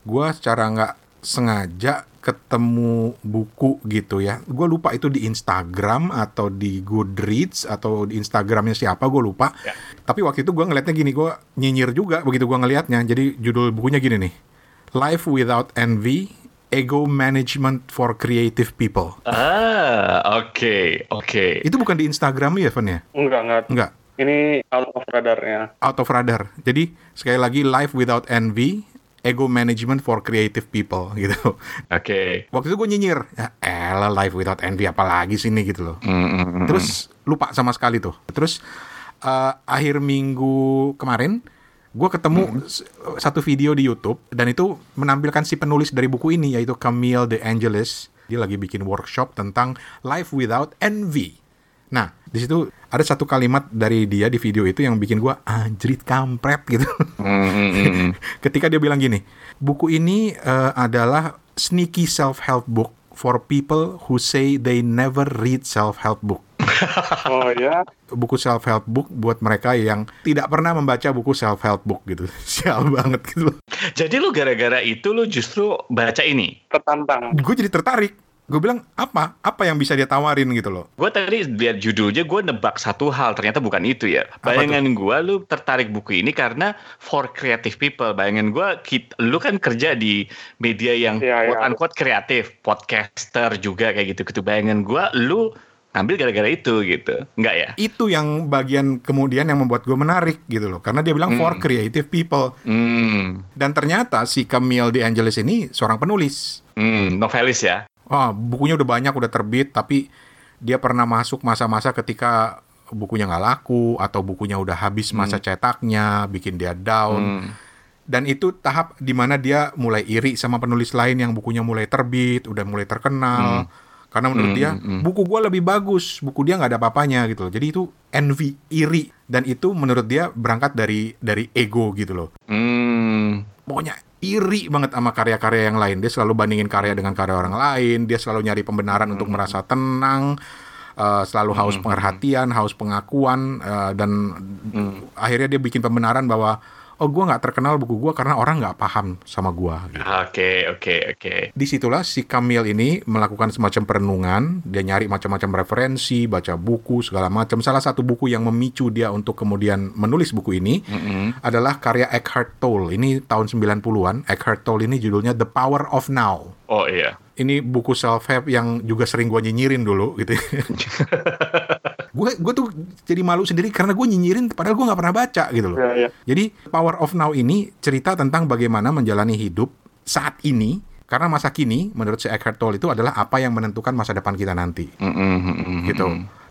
gue secara nggak sengaja ketemu buku gitu ya. Gue lupa itu di Instagram atau di Goodreads atau di Instagramnya siapa gue lupa. Ya. Tapi waktu itu gue ngeliatnya gini, gue nyinyir juga begitu gue ngeliatnya. Jadi judul bukunya gini nih, Life Without Envy, Ego Management for Creative People. Ah oke oke. Itu bukan di Instagram ya, Van ya? Enggak, enggak. Enggak, Ini out of radarnya. out of radar. Jadi sekali lagi Life Without Envy, Ego Management for Creative People gitu. Oke. Waktu itu gue nyinyir, ya elah Life Without Envy apalagi sini gitu loh. Mm, mm, mm, mm. Terus lupa sama sekali tuh. Terus eh, akhir minggu kemarin gue ketemu s- satu video di YouTube dan itu menampilkan si penulis dari buku ini yaitu Camille De Angelis. Dia lagi bikin workshop tentang life without envy. Nah, di situ ada satu kalimat dari dia di video itu yang bikin gue anjrit kampret gitu. Mm, mm, mm, mm. Ketika dia bilang gini, buku ini eh, adalah sneaky self-help book for people who say they never read self-help book Oh ya, buku self help book buat mereka yang tidak pernah membaca buku self help book gitu. Sial banget gitu. Jadi lu gara-gara itu lu justru baca ini. tertantang. Gue jadi tertarik. Gue bilang apa? Apa yang bisa dia tawarin gitu loh. Gue tadi lihat judulnya gue nebak satu hal ternyata bukan itu ya. Apa Bayangan gue lu tertarik buku ini karena for creative people. Bayangan gue kit- lu kan kerja di media yang Iya, iya. quote unquote kreatif, podcaster juga kayak gitu gitu. Bayangan gue lu ngambil gara-gara itu gitu. Enggak ya? Itu yang bagian kemudian yang membuat gue menarik gitu loh. Karena dia bilang for creative people. Hmm, Dan ternyata si Camille De Angelis ini seorang penulis. hmm, novelis ya. Oh, bukunya udah banyak, udah terbit, tapi dia pernah masuk masa-masa ketika bukunya nggak laku atau bukunya udah habis masa cetaknya, bikin dia down. Hmm. Dan itu tahap di mana dia mulai iri sama penulis lain yang bukunya mulai terbit, udah mulai terkenal. Karena menurut Hmm, dia, hmm. buku gua lebih bagus, buku dia nggak ada apa-apanya gitu loh. Jadi itu envy, iri. Dan itu menurut dia berangkat dari dari ego gitu loh. Hmm. Pokoknya iri banget sama karya-karya yang lain. Dia selalu bandingin karya dengan karya orang lain. Dia selalu nyari pembenaran untuk merasa tenang. eh, selalu haus pengerhatian, haus pengakuan, eh, dan akhirnya dia bikin pembenaran bahwa oh gue nggak terkenal buku gue karena orang nggak paham sama gue. gitu. Oke, oke, oke. Di situlah si Camille ini melakukan semacam perenungan, dia nyari macam-macam referensi, baca buku segala macam. Salah satu buku yang memicu dia untuk kemudian menulis buku ini Mm-mm. adalah karya Eckhart Tolle. Ini tahun 90-an. Eckhart Tolle ini judulnya The Power of Now. Oh iya. Ini buku self-help yang juga sering gue nyinyirin dulu gitu. gue gue tuh jadi malu sendiri karena gue nyinyirin padahal gue nggak pernah baca gitu loh. Ya, ya. Jadi Power of Now ini cerita tentang bagaimana menjalani hidup saat ini karena masa kini menurut si Eckhart Tolle itu adalah apa yang menentukan masa depan kita nanti Mm-mm, mm-mm, gitu.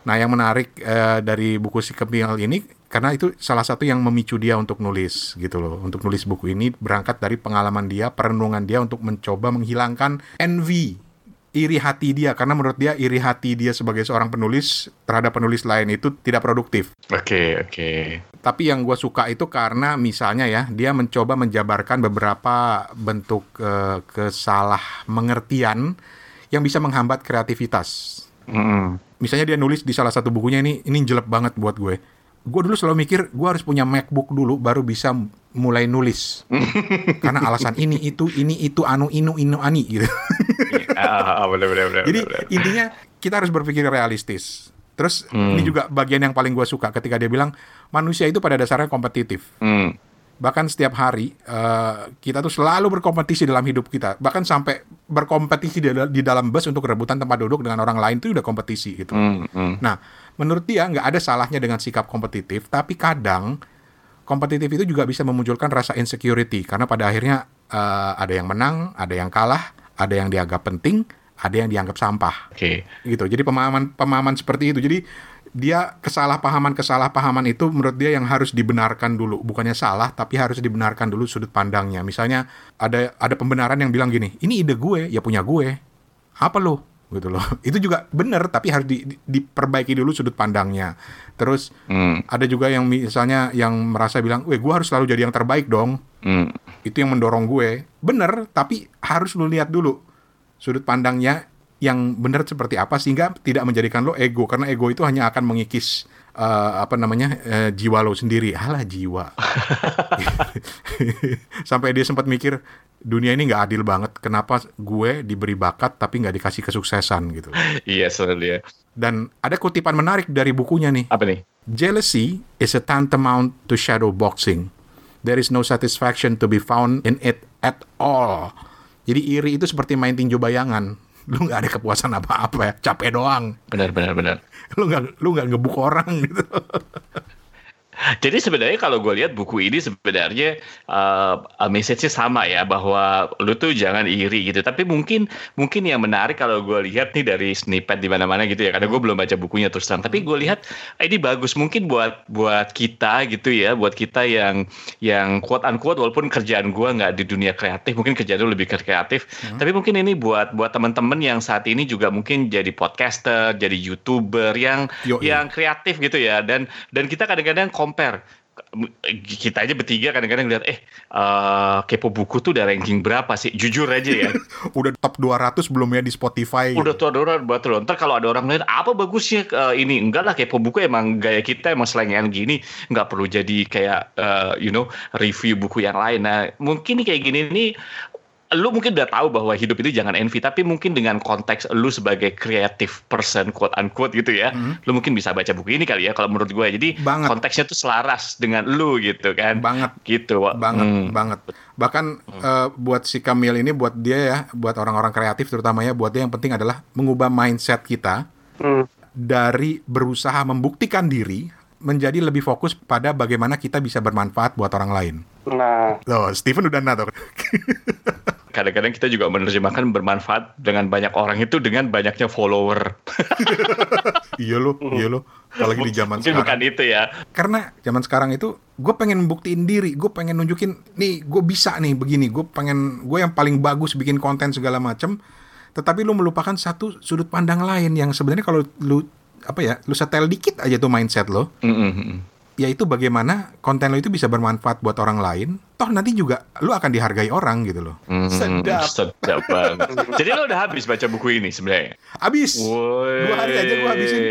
Nah, yang menarik eh, dari buku si Camille ini karena itu salah satu yang memicu dia untuk nulis gitu loh. Untuk nulis buku ini berangkat dari pengalaman dia, perenungan dia untuk mencoba menghilangkan envy, iri hati dia karena menurut dia iri hati dia sebagai seorang penulis terhadap penulis lain itu tidak produktif. Oke, oke. Tapi yang gue suka itu karena misalnya ya dia mencoba menjabarkan beberapa bentuk eh, kesalah mengertian yang bisa menghambat kreativitas. Mm-mm. Misalnya dia nulis di salah satu bukunya ini ini jelek banget buat gue. Gue dulu selalu mikir gue harus punya MacBook dulu baru bisa mulai nulis. Karena alasan ini itu ini itu anu inu inu ani gitu. Ah, ah, bener, bener, bener, Jadi intinya kita harus berpikir realistis. Terus Hmm. ini juga bagian yang paling gue suka ketika dia bilang manusia itu pada dasarnya kompetitif. Hmm. Bahkan setiap hari eh, kita tuh selalu berkompetisi dalam hidup kita. Bahkan sampai berkompetisi di, di dalam bus untuk rebutan tempat duduk dengan orang lain itu udah kompetisi gitu. Hmm, hmm. Nah, menurut dia nggak ada salahnya dengan sikap kompetitif, tapi kadang kompetitif itu juga bisa memunculkan rasa insecurity karena pada akhirnya eh, ada yang menang, ada yang kalah, ada yang dianggap penting, ada yang dianggap sampah Oke. gitu. Jadi pemahaman pemahaman seperti itu. Jadi dia kesalahpahaman kesalahpahaman itu menurut dia yang harus dibenarkan dulu, bukannya salah tapi harus dibenarkan dulu sudut pandangnya. Misalnya ada ada pembenaran yang bilang gini, ini ide gue, ya punya gue. Apa lo? Gitu loh. Itu juga benar, tapi harus di- di- diperbaiki dulu sudut pandangnya. Terus Hmm, ada juga yang misalnya yang merasa bilang, "Weh, gue harus selalu jadi yang terbaik dong." hmm. Itu yang mendorong gue. Bener, tapi harus lu lihat dulu sudut pandangnya yang benar seperti apa sehingga tidak menjadikan lo ego karena ego itu hanya akan mengikis eh, apa namanya eh, jiwa lo sendiri. Alah jiwa. Sampai dia sempat mikir dunia ini nggak adil banget. Kenapa gue diberi bakat tapi nggak dikasih kesuksesan gitu. Iya, selalu ya. Dan ada kutipan menarik dari bukunya nih. Apa nih? Jealousy is a tantamount to shadow boxing. There is no satisfaction to be found in it at all. Jadi iri itu seperti main tinju bayangan. Lu nggak ada kepuasan apa-apa ya, capek doang. Benar, benar, benar. Lu nggak lu nggak ngebuk orang gitu. Jadi sebenarnya kalau gue lihat buku ini sebenarnya uh, message-nya sama ya bahwa lu tuh jangan iri gitu. Tapi mungkin mungkin yang menarik kalau gue lihat nih dari snippet di mana-mana gitu ya. Karena gue belum baca bukunya terus terang. Tapi gue lihat eh, ini bagus mungkin buat buat kita gitu ya, buat kita yang yang quote unquote walaupun kerjaan gue nggak di dunia kreatif, mungkin kerjaan lu lebih kreatif. Tapi mungkin ini buat buat teman-teman yang saat ini juga mungkin jadi podcaster, jadi youtuber yang Yoi. yang kreatif gitu ya. Dan dan kita kadang-kadang compare. Kita aja bertiga kadang-kadang lihat eh eh, kepo buku tuh udah ranking berapa sih? Jujur aja ya. Udah top 200 belum ya di Spotify. udah tuh ada orang buat lo. Ntar kalau ada orang lain apa bagusnya eh, ini? Enggak lah kepo buku emang gaya kita emang selengean gini. Nggak perlu jadi kayak eh, you know review buku yang lain. Nah mungkin kayak gini nih lu mungkin udah tahu bahwa hidup itu jangan envy tapi mungkin dengan konteks lu sebagai creative person quote unquote gitu ya lu mungkin bisa baca buku ini kali ya kalau menurut gue jadi Banget. konteksnya tuh selaras dengan lu gitu kan Banget. gitu banget Hmm. banget bahkan eh, buat si Kamil ini buat dia ya buat orang-orang kreatif terutama ya buat dia yang penting adalah mengubah mindset kita Hmm. dari berusaha membuktikan diri menjadi lebih fokus pada bagaimana kita bisa bermanfaat buat orang lain. Nah, Loh, Steven udah nato. kadang-kadang kita juga menerjemahkan bermanfaat dengan banyak orang itu dengan banyaknya follower. iya lo, iya lo. Apalagi di zaman Mungkin bukan sekarang. itu ya. Karena zaman sekarang itu gue pengen membuktiin diri, gue pengen nunjukin nih gue bisa nih begini, gue pengen gue yang paling bagus bikin konten segala macem. Tetapi lu melupakan satu sudut pandang lain yang sebenarnya kalau lu apa ya, lu setel dikit aja tuh mindset lo, Mm-mm. yaitu bagaimana konten lo itu bisa bermanfaat buat orang lain. Toh nanti juga lu akan dihargai orang gitu loh. Mm, Sedap. sedap banget. Jadi lo udah habis baca buku ini sebenarnya. Abis. Woi. Dua hari aja gua habisin.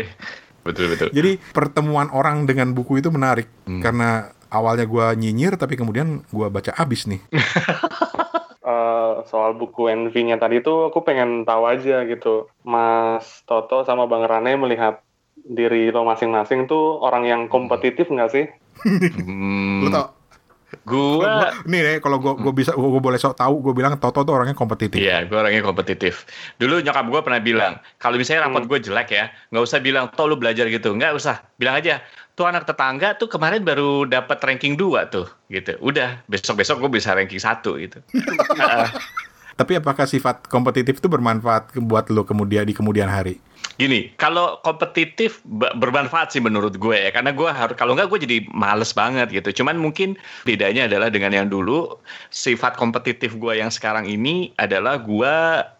Betul betul. Jadi pertemuan orang dengan buku itu menarik karena awalnya gua nyinyir tapi kemudian gua baca abis nih. eh, soal buku NV-nya tadi tuh aku pengen tahu aja gitu. Mas Toto sama Bang Rane melihat diri lo masing-masing tuh orang yang kompetitif nggak sih? Hmm, Lu tau? Gua nih nih kalau gua gua bisa gua, gua boleh sok tahu gua bilang Toto tuh orangnya kompetitif. Iya, gue orangnya kompetitif. Dulu nyokap gue pernah bilang, kalau misalnya rapot gue jelek ya, nggak usah bilang, toh lu belajar gitu. Nggak usah, bilang aja, tuh anak tetangga tuh kemarin baru dapat ranking 2 tuh, gitu. Udah, besok-besok gue bisa ranking 1 gitu. Tapi apakah sifat kompetitif itu bermanfaat buat lo kemudian di kemudian hari? Gini, kalau kompetitif be- bermanfaat sih menurut gue ya, karena gue harus kalau nggak gue jadi males banget gitu. Cuman mungkin bedanya adalah dengan yang dulu sifat kompetitif gue yang sekarang ini adalah gue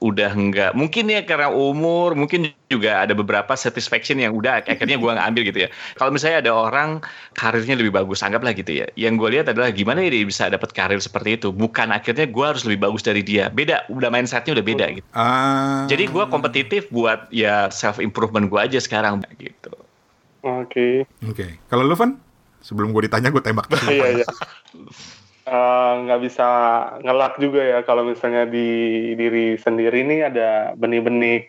udah nggak mungkin ya karena umur, mungkin juga ada beberapa satisfaction yang udah akhirnya gue ngambil gitu ya. Kalau misalnya ada orang karirnya lebih bagus, anggaplah gitu ya. Yang gue lihat adalah gimana dia bisa dapat karir seperti itu. Bukan akhirnya gue harus lebih bagus dari dia. Beda, udah mindsetnya udah beda gitu. Ah. Jadi gue kompetitif buat ya self improvement gue aja sekarang gitu. Oke. Oke. Kalau lu Van? Sebelum gue ditanya gue tembak. iya iya. Eh, nggak bisa ngelak juga ya kalau misalnya di diri sendiri ini ada benih-benih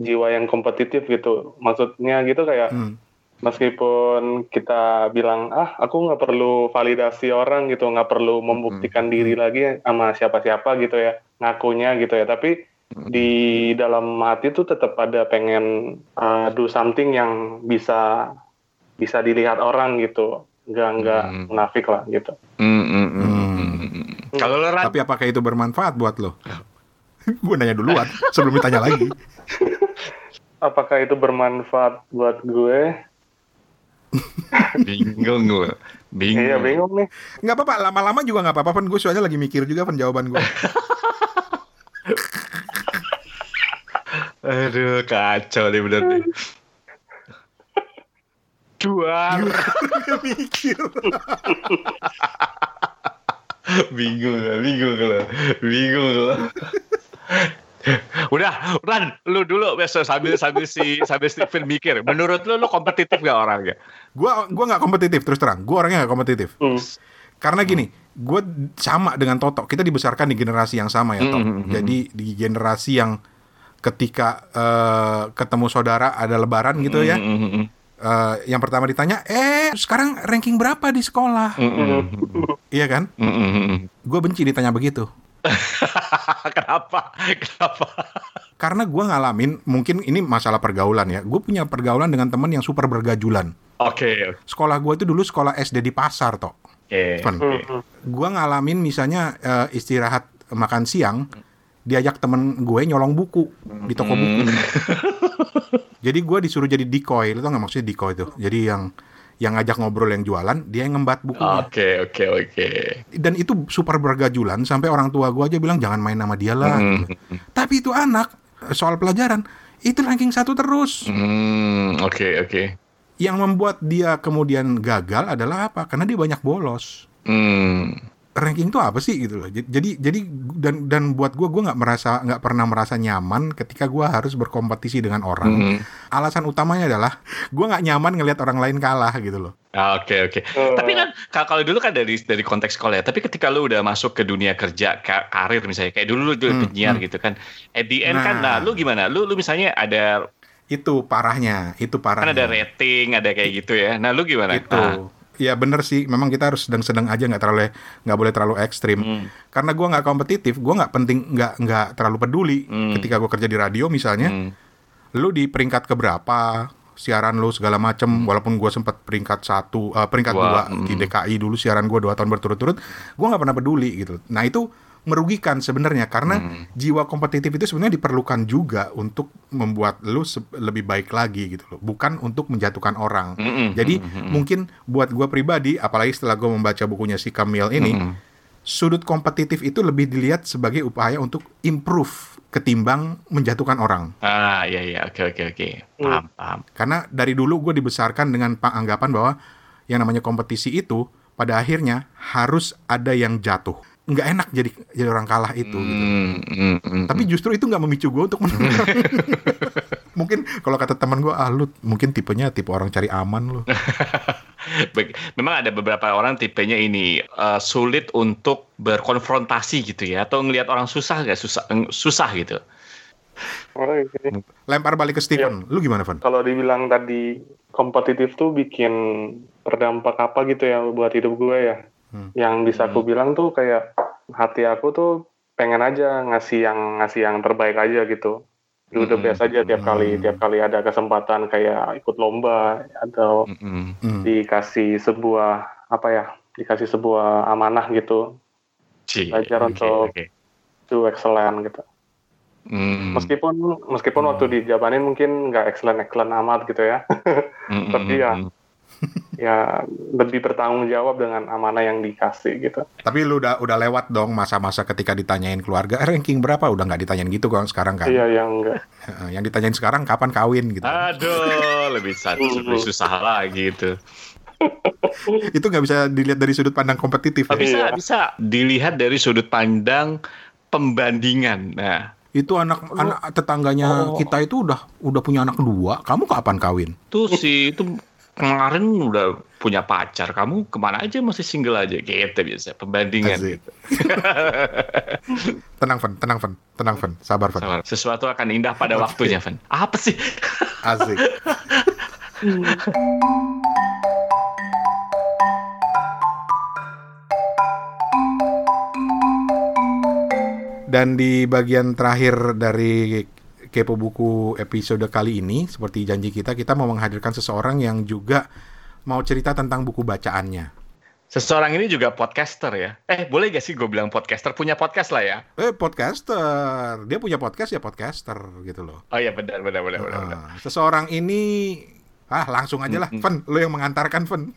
jiwa yang kompetitif gitu. Maksudnya gitu kayak Hmm. meskipun kita bilang ah aku nggak perlu validasi orang gitu, nggak perlu membuktikan diri lagi sama siapa-siapa gitu ya, ngakunya gitu ya. Tapi di dalam hati tuh tetap ada pengen uh, do something yang bisa bisa dilihat orang gitu, nggak nggak Hmm. munafik lah gitu. Mm, mm, mm, Hmm. mm, mm. Kalau lo Tapi apakah itu bermanfaat buat lo? gue nanya duluan sebelum ditanya lagi. Apakah itu bermanfaat buat gue? bingung lo, bingung. Iya bingung nih. Nggak apa-apa, lama-lama juga nggak apa-apa. Gue soalnya lagi mikir juga penjawaban gue. Aduh, kacau nih bener nih. Dua. Mikir. bingung lah, bingung lah, bingung lah. Udah, Ran, lu dulu besok sambil sambil si sambil Steven mikir. Menurut lu lu kompetitif gak orangnya? Gua gua nggak kompetitif terus terang. Gua orangnya nggak kompetitif. Hmm. Karena gini, gue sama dengan Toto. Kita dibesarkan di generasi yang sama ya, Toto. Hmm, hmm. Jadi di generasi yang ketika eh, ketemu saudara ada Lebaran gitu ya, Mm, mm, mm, eh, yang pertama ditanya, eh sekarang ranking berapa di sekolah? mm, mm, mm, Iya kan? mm, mm, mm. Gue benci ditanya begitu. Kenapa? Kenapa? Karena gue ngalamin, mungkin ini masalah pergaulan ya. Gue punya pergaulan dengan teman yang super bergajulan. Oke, oke. Sekolah gue itu dulu sekolah SD di pasar, toh. Fun. Hmm. Gue ngalamin misalnya eh, istirahat makan siang, diajak temen gue nyolong buku di toko buku. Jadi gue disuruh jadi decoy, lu tau gak maksudnya decoy itu? Jadi yang yang ngajak ngobrol yang jualan, dia yang ngembat bukunya. Oke, oke, oke. Dan itu super bergajulan sampai orang tua gue aja bilang jangan main sama dia lah. Hmm, Tapi itu anak soal pelajaran itu ranking satu terus. hmm, oke, oke. Yang membuat dia kemudian gagal adalah apa? Karena dia banyak bolos. Hmm, ranking itu apa sih gitu loh. Jadi jadi dan dan buat gue gue nggak merasa nggak pernah merasa nyaman ketika gue harus berkompetisi dengan orang. Mhm. Alasan utamanya adalah gue nggak nyaman ngelihat orang lain kalah gitu loh. Ah, Oke oke. Eh, Tapi kan ka- kalau dulu kan dari dari konteks sekolah ya. Tapi ketika lu udah masuk ke dunia kerja ka- karir misalnya kayak dulu lu jadi Hmm, penyiar hmm. gitu kan. At the end kan, Nah. nah lu gimana? Lu lu misalnya ada Itu parahnya, itu kan parahnya. ada rating, ada kayak gitu ya. Nah lu gimana? Itu. Ah, Ya bener sih, memang kita harus sedang-sedang aja nggak terlalu nggak boleh terlalu ekstrim. hmm, Karena gue nggak kompetitif, gue nggak penting nggak nggak terlalu peduli. Hmm. Ketika gue kerja di radio misalnya, hmm. lu di peringkat keberapa siaran lu segala macem walaupun gue sempat peringkat satu eh, peringkat Dua, dua mm. di DKI dulu siaran gue dua tahun berturut-turut gue nggak pernah peduli gitu nah itu merugikan sebenarnya karena Hmm. jiwa kompetitif itu sebenarnya diperlukan juga untuk membuat lu lebih baik lagi gitu loh bukan untuk menjatuhkan orang Mm-mm, jadi mm-mm, mungkin buat gue pribadi apalagi setelah gue membaca bukunya si Kamil ini mm-mm. sudut kompetitif itu lebih dilihat sebagai upaya untuk improve ketimbang menjatuhkan orang Ah iya iya oke oke oke. Paham paham. karena dari dulu gue dibesarkan dengan pa- anggapan bahwa yang namanya kompetisi itu pada akhirnya harus ada yang jatuh. Nggak enak jadi jadi orang kalah itu. gitu. Hmm, hmm, hmm, Tapi justru itu nggak memicu gue untuk menang. mungkin kalau kata teman gue, ah lu mungkin tipenya tipe orang cari aman lu. Baik, Memang ada beberapa orang tipenya ini eh, sulit untuk berkonfrontasi gitu ya, atau ngelihat orang susah nggak susah susah gitu. Oh, iya. Lempar balik ke Steven. Lu gimana, Van? Kalau dibilang tadi kompetitif tuh bikin berdampak apa gitu ya buat hidup gue ya. Hmm. Yang bisa aku bilang tuh kayak hati aku tuh pengen aja ngasih yang ngasih yang terbaik aja gitu. Udah Hmm. biasa aja tiap kali Hmm. tiap kali ada kesempatan kayak ikut lomba atau. Hmm. dikasih sebuah apa ya dikasih sebuah amanah gitu Belajar oke, untuk- oke. itu excellent gitu. Hmm, Meskipun meskipun waktu dijabanin mungkin nggak excellent excellent amat gitu ya. mm-mm, tapi ya. Ya lebih bertanggung jawab dengan amanah yang dikasih gitu. Tapi lu udah udah lewat dong masa-masa ketika ditanyain keluarga "Eh, ranking berapa udah nggak ditanyain gitu kan sekarang kan. Iya yang enggak. Heeh, Yang ditanyain sekarang kapan kawin gitu. Aduh, lebih susah, lebih susah lagi itu. Itu nggak bisa dilihat dari sudut pandang kompetitif. Ya. bisa Iya. bisa dilihat dari sudut pandang pembandingan. Nah, Itu anak anak tetangganya Oh. kita itu udah udah punya anak dua. Kamu kapan kawin? tuh si itu kemarin udah punya pacar, kamu ke mana aja masih single aja, gitu biasa pembandingan. Gitu. Tenang, Van. Tenang, Van. Tenang, Van. Sabar, Van. Sabar. Sesuatu akan indah pada waktunya, Van. Apa sih? Asik. Dan di bagian terakhir dari Kepo Buku episode kali ini, seperti janji kita, kita mau menghadirkan seseorang yang juga mau cerita tentang buku bacaannya. Seseorang ini juga podcaster ya. Eh, boleh gak sih gue bilang podcaster? Punya podcast lah ya. Eh, podcaster. Dia punya podcast ya podcaster gitu loh. Oh iya, benar, benar, benar, benar. benar. Seseorang ini ah langsung aja lah, Mm-mm. Fen, lo yang mengantarkan Fen.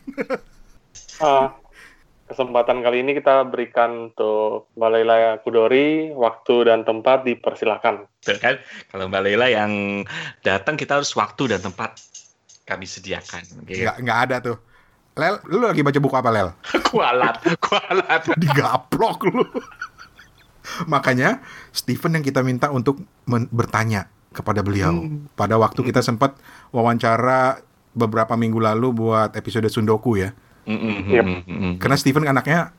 Ah, kesempatan kali ini kita berikan untuk Mbak Laila Kudori waktu dan tempat dipersilakan. Betul kan? Kalau Mbak Laila yang datang kita harus waktu dan tempat kami sediakan. Gitu. Nggak, nggak ada tuh. Lel, lu lagi baca buku apa, Lel? kualat, kualat. Digaplok lu. Makanya Stephen yang kita minta untuk men- bertanya kepada beliau. Pada waktu kita sempat wawancara beberapa minggu lalu buat episode Sundoku ya. Mm, mm, mm, Yep. mm. Karena Stephen anaknya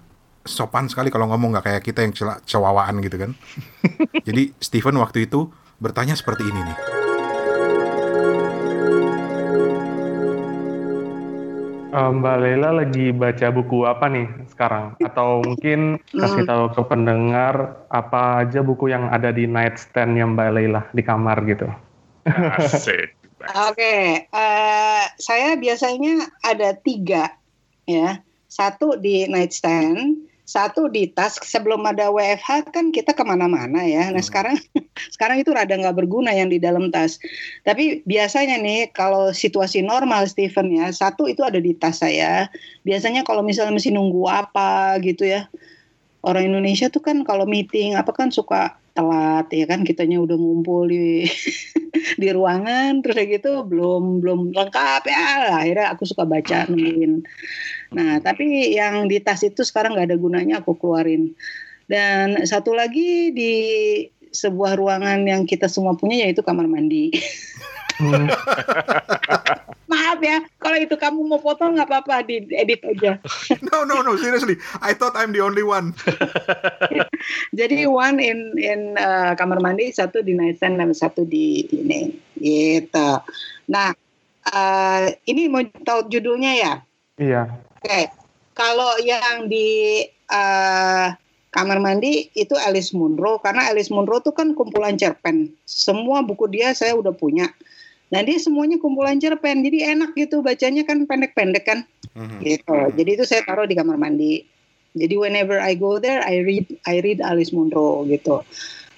sopan sekali kalau ngomong nggak kayak kita yang cewawaan gitu kan. Jadi Stephen waktu itu bertanya seperti ini nih. Eh, Mbak Laila lagi baca buku apa nih sekarang? Atau mungkin kasih tahu ke pendengar apa aja buku yang ada di nightstand-nya Mbak Laila di kamar gitu. Asik. Oke, eh, saya biasanya ada tiga ya. Satu di nightstand, satu di tas. Sebelum ada WFH kan kita ke mana-mana ya. Nah Hmm. sekarang sekarang itu rada nggak berguna yang di dalam tas. Tapi biasanya nih kalau situasi normal Steven ya, satu itu ada di tas saya. Biasanya kalau misalnya mesti nunggu apa gitu ya. Orang Indonesia tuh kan kalau meeting apa kan suka telat ya kan? Kitanya udah ngumpul di di ruangan terus kayak gitu belum belum lengkap ya. Akhirnya aku suka baca nungguin nah tapi yang di tas itu sekarang nggak ada gunanya aku keluarin. Dan satu lagi di sebuah ruangan yang kita semua punya yaitu kamar mandi Hmm. maaf ya kalau itu kamu mau potong nggak apa-apa di edit aja No, no, no, seriously. I thought I'm the only one. jadi one in in uh, kamar mandi satu di nightstand dan satu di ini gitu nah uh, ini mau tahu judulnya ya Iya. Oke, kalau yang di eh, kamar mandi itu Alice Munro karena Alice Munro itu kan kumpulan cerpen. Semua buku dia saya udah punya. Nah dia semuanya kumpulan cerpen, jadi enak gitu bacanya kan pendek-pendek kan, Mhm. gitu. Jadi itu saya taruh di kamar mandi. Jadi whenever I go there, I read I read Alice Munro gitu.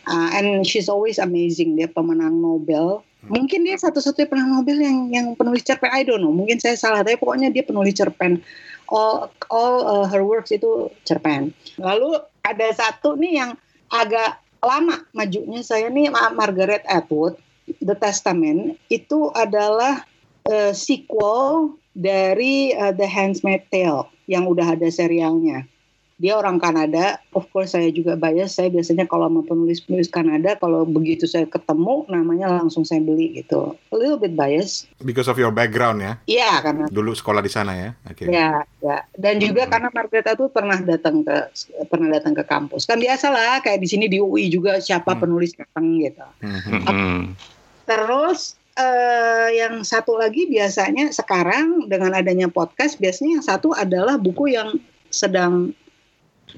Uh, and she's always amazing. Dia pemenang Nobel. Mungkin dia satu-satunya pemenang Nobel yang yang penulis cerpen. I don't know. Mungkin saya salah. Tapi pokoknya dia penulis cerpen. All all uh, her works itu cerpen. Lalu ada satu nih yang agak lama majunya saya nih Ma- Margaret Atwood. The Testament itu adalah uh, sequel dari uh, The Handmaid's Tale yang udah ada serialnya dia orang Kanada, of course saya juga bias. Saya biasanya kalau mau penulis-penulis Kanada, kalau begitu saya ketemu, namanya langsung saya beli gitu. A little bit bias. Because of your background ya. Iya, karena Dulu sekolah di sana ya. Oke. ya, ya. Dan juga karena Margareta tuh pernah datang ke pernah datang ke kampus. Kan biasalah kayak di sini di UI juga siapa Hmm. penulis datang gitu. Mm. Terus eh, yang satu lagi biasanya sekarang dengan adanya podcast biasanya yang satu adalah buku yang sedang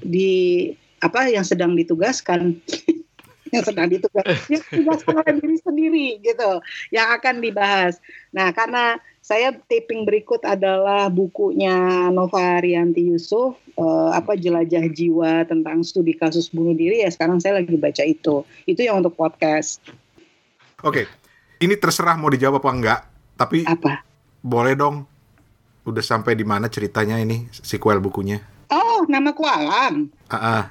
di apa yang sedang ditugaskan. Yang sedang ditugaskan. Yang ditugaskan oleh diri sendiri gitu. Yang akan dibahas. Nah karena saya taping berikut adalah bukunya Nova Rianti Yusuf eh, apa jelajah jiwa tentang studi kasus bunuh diri. Ya sekarang saya lagi baca itu. Itu yang untuk podcast Oke. Ini terserah mau dijawab apa enggak, tapi apa boleh dong. Udah sampai di mana ceritanya ini sequel bukunya? oh nama kualam Ah, ah.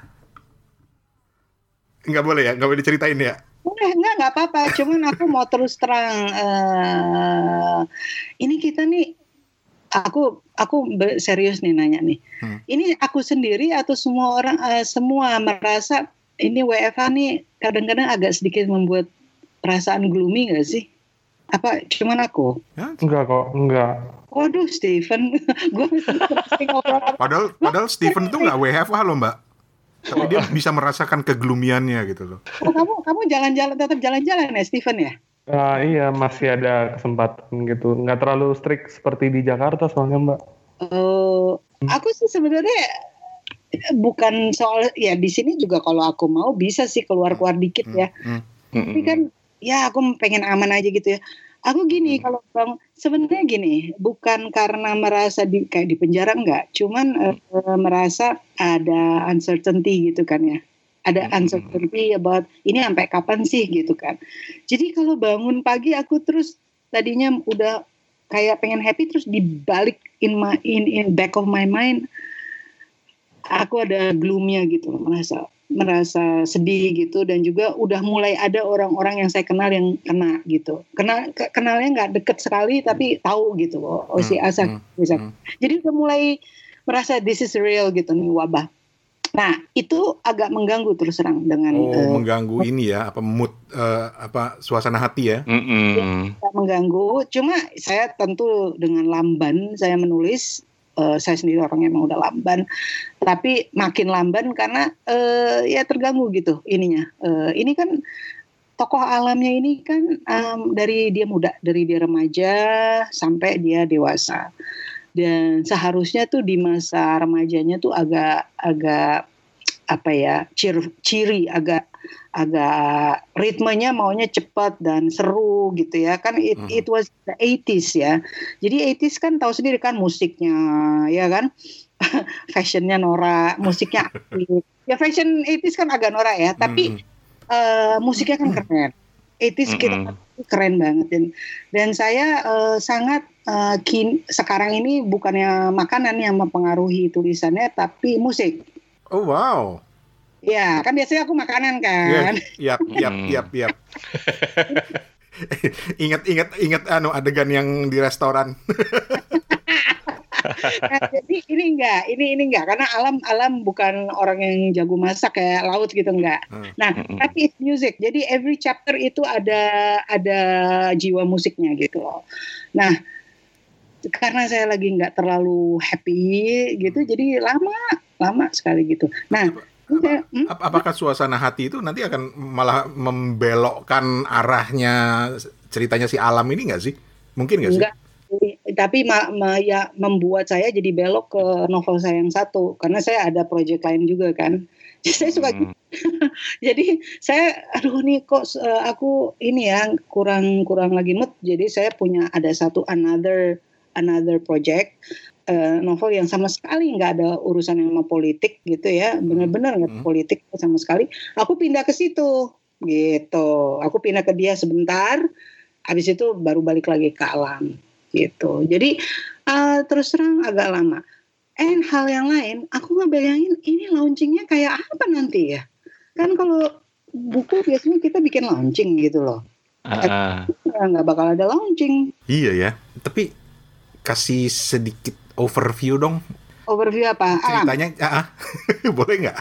Nggak boleh ya, nggak boleh diceritain ya. Enggak, enggak, enggak apa-apa. Cuman aku mau terus terang. eh ini kita nih, aku aku serius nih nanya nih. Hmm. Ini aku sendiri atau semua orang, eh, semua merasa ini WFH nih kadang-kadang agak sedikit membuat perasaan gloomy nggak sih? Apa cuman aku? Ya, Enggak kok, enggak. Waduh, Steven, gue? Padahal, padahal Steven itu nggak WFH loh mbak. Tapi dia bisa merasakan keglumiannya gitu loh. Oh, kamu kamu jalan-jalan tetap jalan-jalan ya, Steven ya? Ah, iya, masih ada kesempatan gitu. Nggak terlalu strict seperti di Jakarta soalnya, Mbak. Oh, aku sih sebenarnya bukan soal ya di sini juga kalau aku mau bisa sih keluar-keluar dikit ya. Hmm. Tapi kan ya aku pengen aman aja gitu ya. Aku gini kalau bang sebenarnya gini bukan karena merasa di kayak di penjara enggak, cuman eh, merasa ada uncertainty gitu kan ya. Ada Hmm. uncertainty about ini sampai kapan sih gitu kan. Jadi kalau bangun pagi aku terus tadinya udah kayak pengen happy terus dibalik in my in in back of my mind aku ada gloomnya gitu merasa merasa sedih gitu dan juga udah mulai ada orang-orang yang saya kenal yang kena gitu kenal ke- kenalnya nggak deket sekali tapi tahu gitu oh, oh si Hmm, Asa hmm, bisa hmm. jadi udah mulai merasa this is real gitu nih wabah nah itu agak mengganggu terus terang dengan Oh, eh, mengganggu ini ya, apa mood, eh, apa suasana hati ya? Mm-mm. tidak mengganggu. Cuma saya tentu dengan lamban saya menulis. Eh, saya sendiri orangnya emang udah lamban, tapi makin lamban karena eh, ya terganggu gitu ininya. Eh, ini kan tokoh alamnya ini kan em, dari dia muda, dari dia remaja sampai dia dewasa. Dan seharusnya tuh di masa remajanya tuh agak agak apa ya ciri, ciri agak agak ritmenya maunya cepat dan seru gitu ya. Kan it, Mhm. it was the 80s ya. Jadi 80s kan tahu sendiri kan musiknya ya kan? Fashionnya Nora musiknya ya fashion 80s kan agak Nora ya tapi Hmm, eh, musiknya kan keren. 80s kita Mm-mm. keren banget. Dan dan saya eh, sangat eh, kin sekarang ini bukannya makanan yang mempengaruhi tulisannya tapi musik Oh wow, ya kan biasanya aku makanan kan yap, yap, Hmm. yap, yap. ingat, ingat, ingat, anu adegan yang di restoran. Nah, jadi ini enggak, ini ini enggak karena alam alam bukan orang yang jago masak kayak laut gitu enggak. Hmm. Nah, Mm-mm. tapi it's music. Jadi every chapter itu ada ada jiwa musiknya gitu loh. Nah, karena saya lagi nggak terlalu happy gitu, jadi lama lama sekali gitu. Nah, saya, hmm? Ap- Apakah suasana hati itu nanti akan malah membelokkan arahnya ceritanya si Alam ini nggak sih? Mungkin nggak sih? enggak tapi ma- ma- ya membuat saya jadi belok ke novel saya yang satu karena saya ada project lain juga kan. saya suka Hmm. jadi saya aduh nih kok eh, aku ini ya kurang kurang lagi mood jadi saya punya ada satu another another project eh, novel yang sama sekali nggak ada urusan sama politik gitu ya benar-benar nggak Hmm. politik sama sekali aku pindah ke situ gitu aku pindah ke dia sebentar habis itu baru balik lagi ke alam gitu jadi eh, terus terang agak lama And hal yang lain, aku ngebayangin ini launchingnya kayak apa nanti ya? Kan kalau buku biasanya kita bikin launching gitu loh. Ah, Ya, nggak bakal ada launching. Iya ya. Tapi kasih sedikit overview dong Overview apa? Alam. ceritanya. Ah, ah. boleh nggak?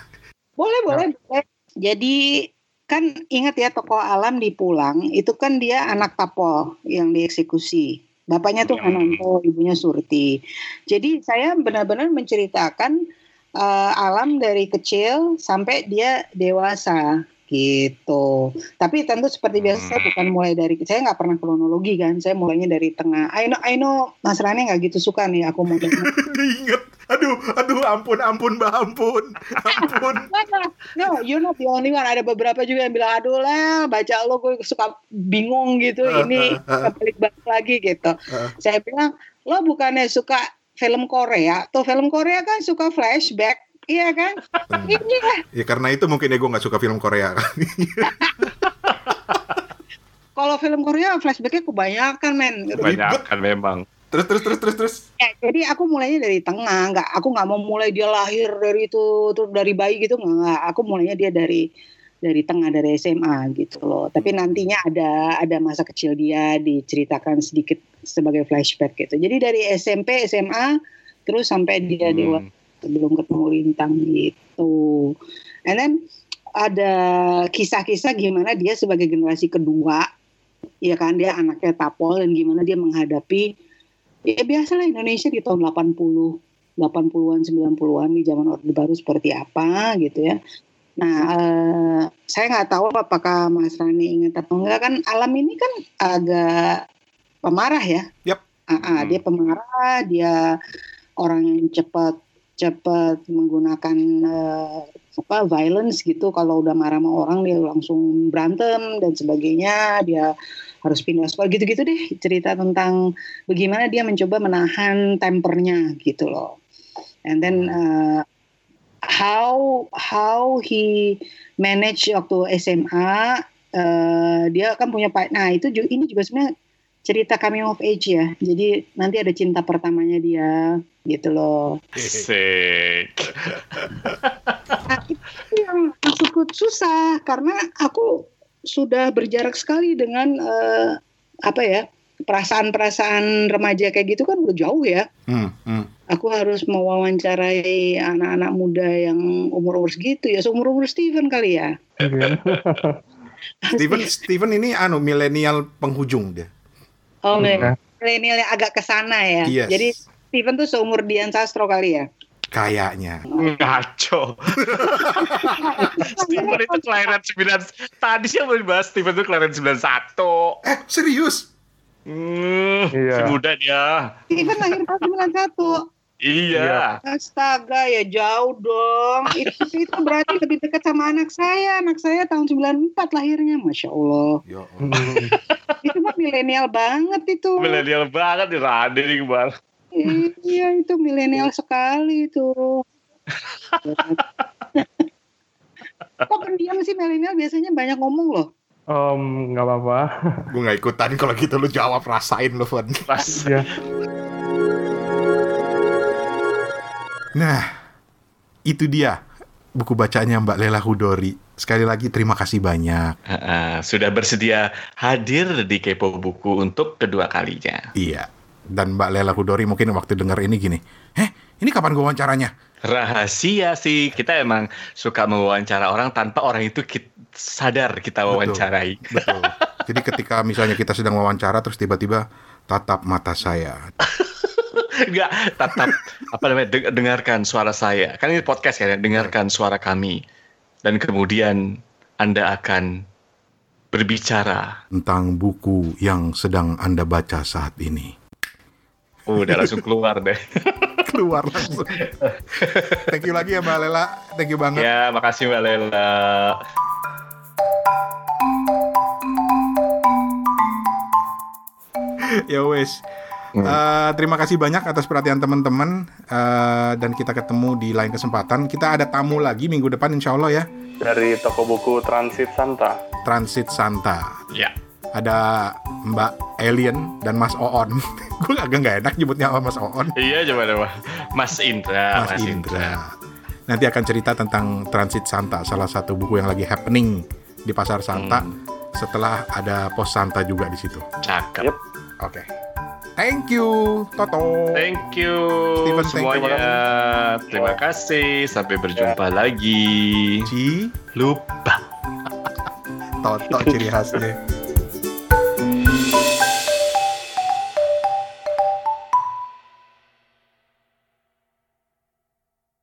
Boleh, boleh, boleh. Jadi kan ingat ya tokoh alam di Pulang itu kan dia anak tapol yang dieksekusi. Bapaknya tuh Hmm. Hananto, ibunya Surti. Jadi saya benar-benar menceritakan eh, alam dari kecil sampai dia dewasa gitu. Tapi tentu seperti biasa saya bukan mulai dari saya nggak pernah kronologi kan. Saya mulainya dari tengah. I know, I know Mas Rani nggak gitu suka nih aku mau Ingat. Aduh, aduh, ampun, ampun, mbak, ampun, ampun. No, you're not the only one. Ada beberapa juga yang bilang, aduh lah, baca lo gue suka bingung gitu. Ini balik-balik lagi gitu. Uh. Saya bilang, lo bukannya suka film Korea? Tuh film Korea kan suka flashback. Iya kan? Lah. Ya karena itu mungkin ya gue nggak suka film Korea. Kalau film Korea flashbacknya kebanyakan men. Gitu. banyak kan memang. terus, terus, terus, terus, terus. Ya, jadi aku mulainya dari tengah. Nggak, aku nggak mau mulai dia lahir dari itu, terus dari bayi gitu nggak. Aku mulainya dia dari dari tengah dari SMA gitu loh. Tapi nantinya ada ada masa kecil dia diceritakan sedikit sebagai flashback gitu. Jadi dari SMP, SMA terus sampai dia Hmm. dewasa sebelum ketemu Lintang gitu. And then ada kisah-kisah gimana dia sebagai generasi kedua, ya kan dia anaknya tapol dan gimana dia menghadapi ya biasalah Indonesia di tahun 80 80-an 90-an di zaman Orde Baru seperti apa gitu ya. Nah, eh, saya nggak tahu apakah Mas Rani ingat atau enggak kan alam ini kan agak pemarah ya. Yap. Ah, ah, Hmm. Dia pemarah, dia orang yang cepat cepat menggunakan eh, apa violence gitu. Kalau udah marah sama orang dia langsung berantem dan sebagainya. Dia harus pindah sekolah gitu-gitu deh cerita tentang bagaimana dia mencoba menahan tempernya gitu loh. And then uh, how how he manage waktu SMA uh, dia kan punya pak. Nah itu juga, ini juga sebenarnya cerita coming of age ya. Jadi nanti ada cinta pertamanya dia gitu loh. Asik. Nah, itu yang maksudku susah karena aku sudah berjarak sekali dengan eh, apa ya perasaan-perasaan remaja kayak gitu kan udah jauh ya. Hmm, hmm. Aku harus mewawancarai anak-anak muda yang umur-umur segitu ya, seumur-umur Steven kali ya. Steven Steven ini anu milenial penghujung dia. Oh, Oke. milenial yang agak ke sana ya. Yes. Jadi Steven tuh seumur Dian Sastro kali ya. Kayaknya. Ngaco. Steven itu kelahiran 9 Tadi sih yang mau dibahas Steven itu kelahiran 91 Eh, serius? Hmm, Iya. si muda dia Steven lahir tahun 91. Iya Astaga ya jauh dong. Itu itu berarti lebih dekat sama anak saya. Anak saya tahun 94 lahirnya, masya Allah. Ya Itu mah milenial banget itu. Milenial banget nih Rade nih kemarin Iya itu milenial sekali itu. Kok pendiam sih milenial biasanya banyak ngomong loh. Om, nggak apa-apa. Gue gak ikutan kalau gitu lu jawab rasain lu Van. Pas Iya. Nah, itu dia buku bacaannya Mbak Lela Hudori. Sekali lagi terima kasih banyak. Ah, Sudah bersedia hadir di Kepo Buku untuk kedua kalinya Iya. Dan Mbak Lela Hudori mungkin waktu dengar ini gini, eh ini kapan gue wawancaranya? Rahasia sih Kita emang suka mewawancara orang Tanpa orang itu kit- sadar kita Betul. wawancarai Betul. Jadi ketika misalnya kita sedang wawancara terus tiba-tiba tatap mata saya. Enggak, tetap apa namanya deng- dengarkan suara saya. Kan ini podcast kan ya, dengarkan suara kami. Dan kemudian Anda akan berbicara. tentang buku yang sedang Anda baca saat ini. Udah langsung keluar deh. Keluar langsung. Thank you lagi ya Mbak Lela. Thank you banget. ya, makasih Mbak Lela. ya wes. Eh, terima kasih banyak atas perhatian teman-teman Eh, dan kita ketemu di lain kesempatan. Kita ada tamu lagi minggu depan insya Allah ya. Dari toko buku Transit Santa. Transit Santa. Ya. Ada Mbak Alien dan Mas Oon. Gue agak nggak enak nyebutnya sama Mas Oon. Iya, coba coba. Mas Indra, Mas Indra. Nanti akan cerita tentang Transit Santa, salah satu buku yang lagi happening di Pasar Santa. Setelah ada pos Santa juga di situ. Cakep. Yep. Oke. Thank you, Toto. Thank you Steven, thank you. semuanya. Terima kasih. Sampai berjumpa lagi. Ci, Lupa. Toto ciri khasnya.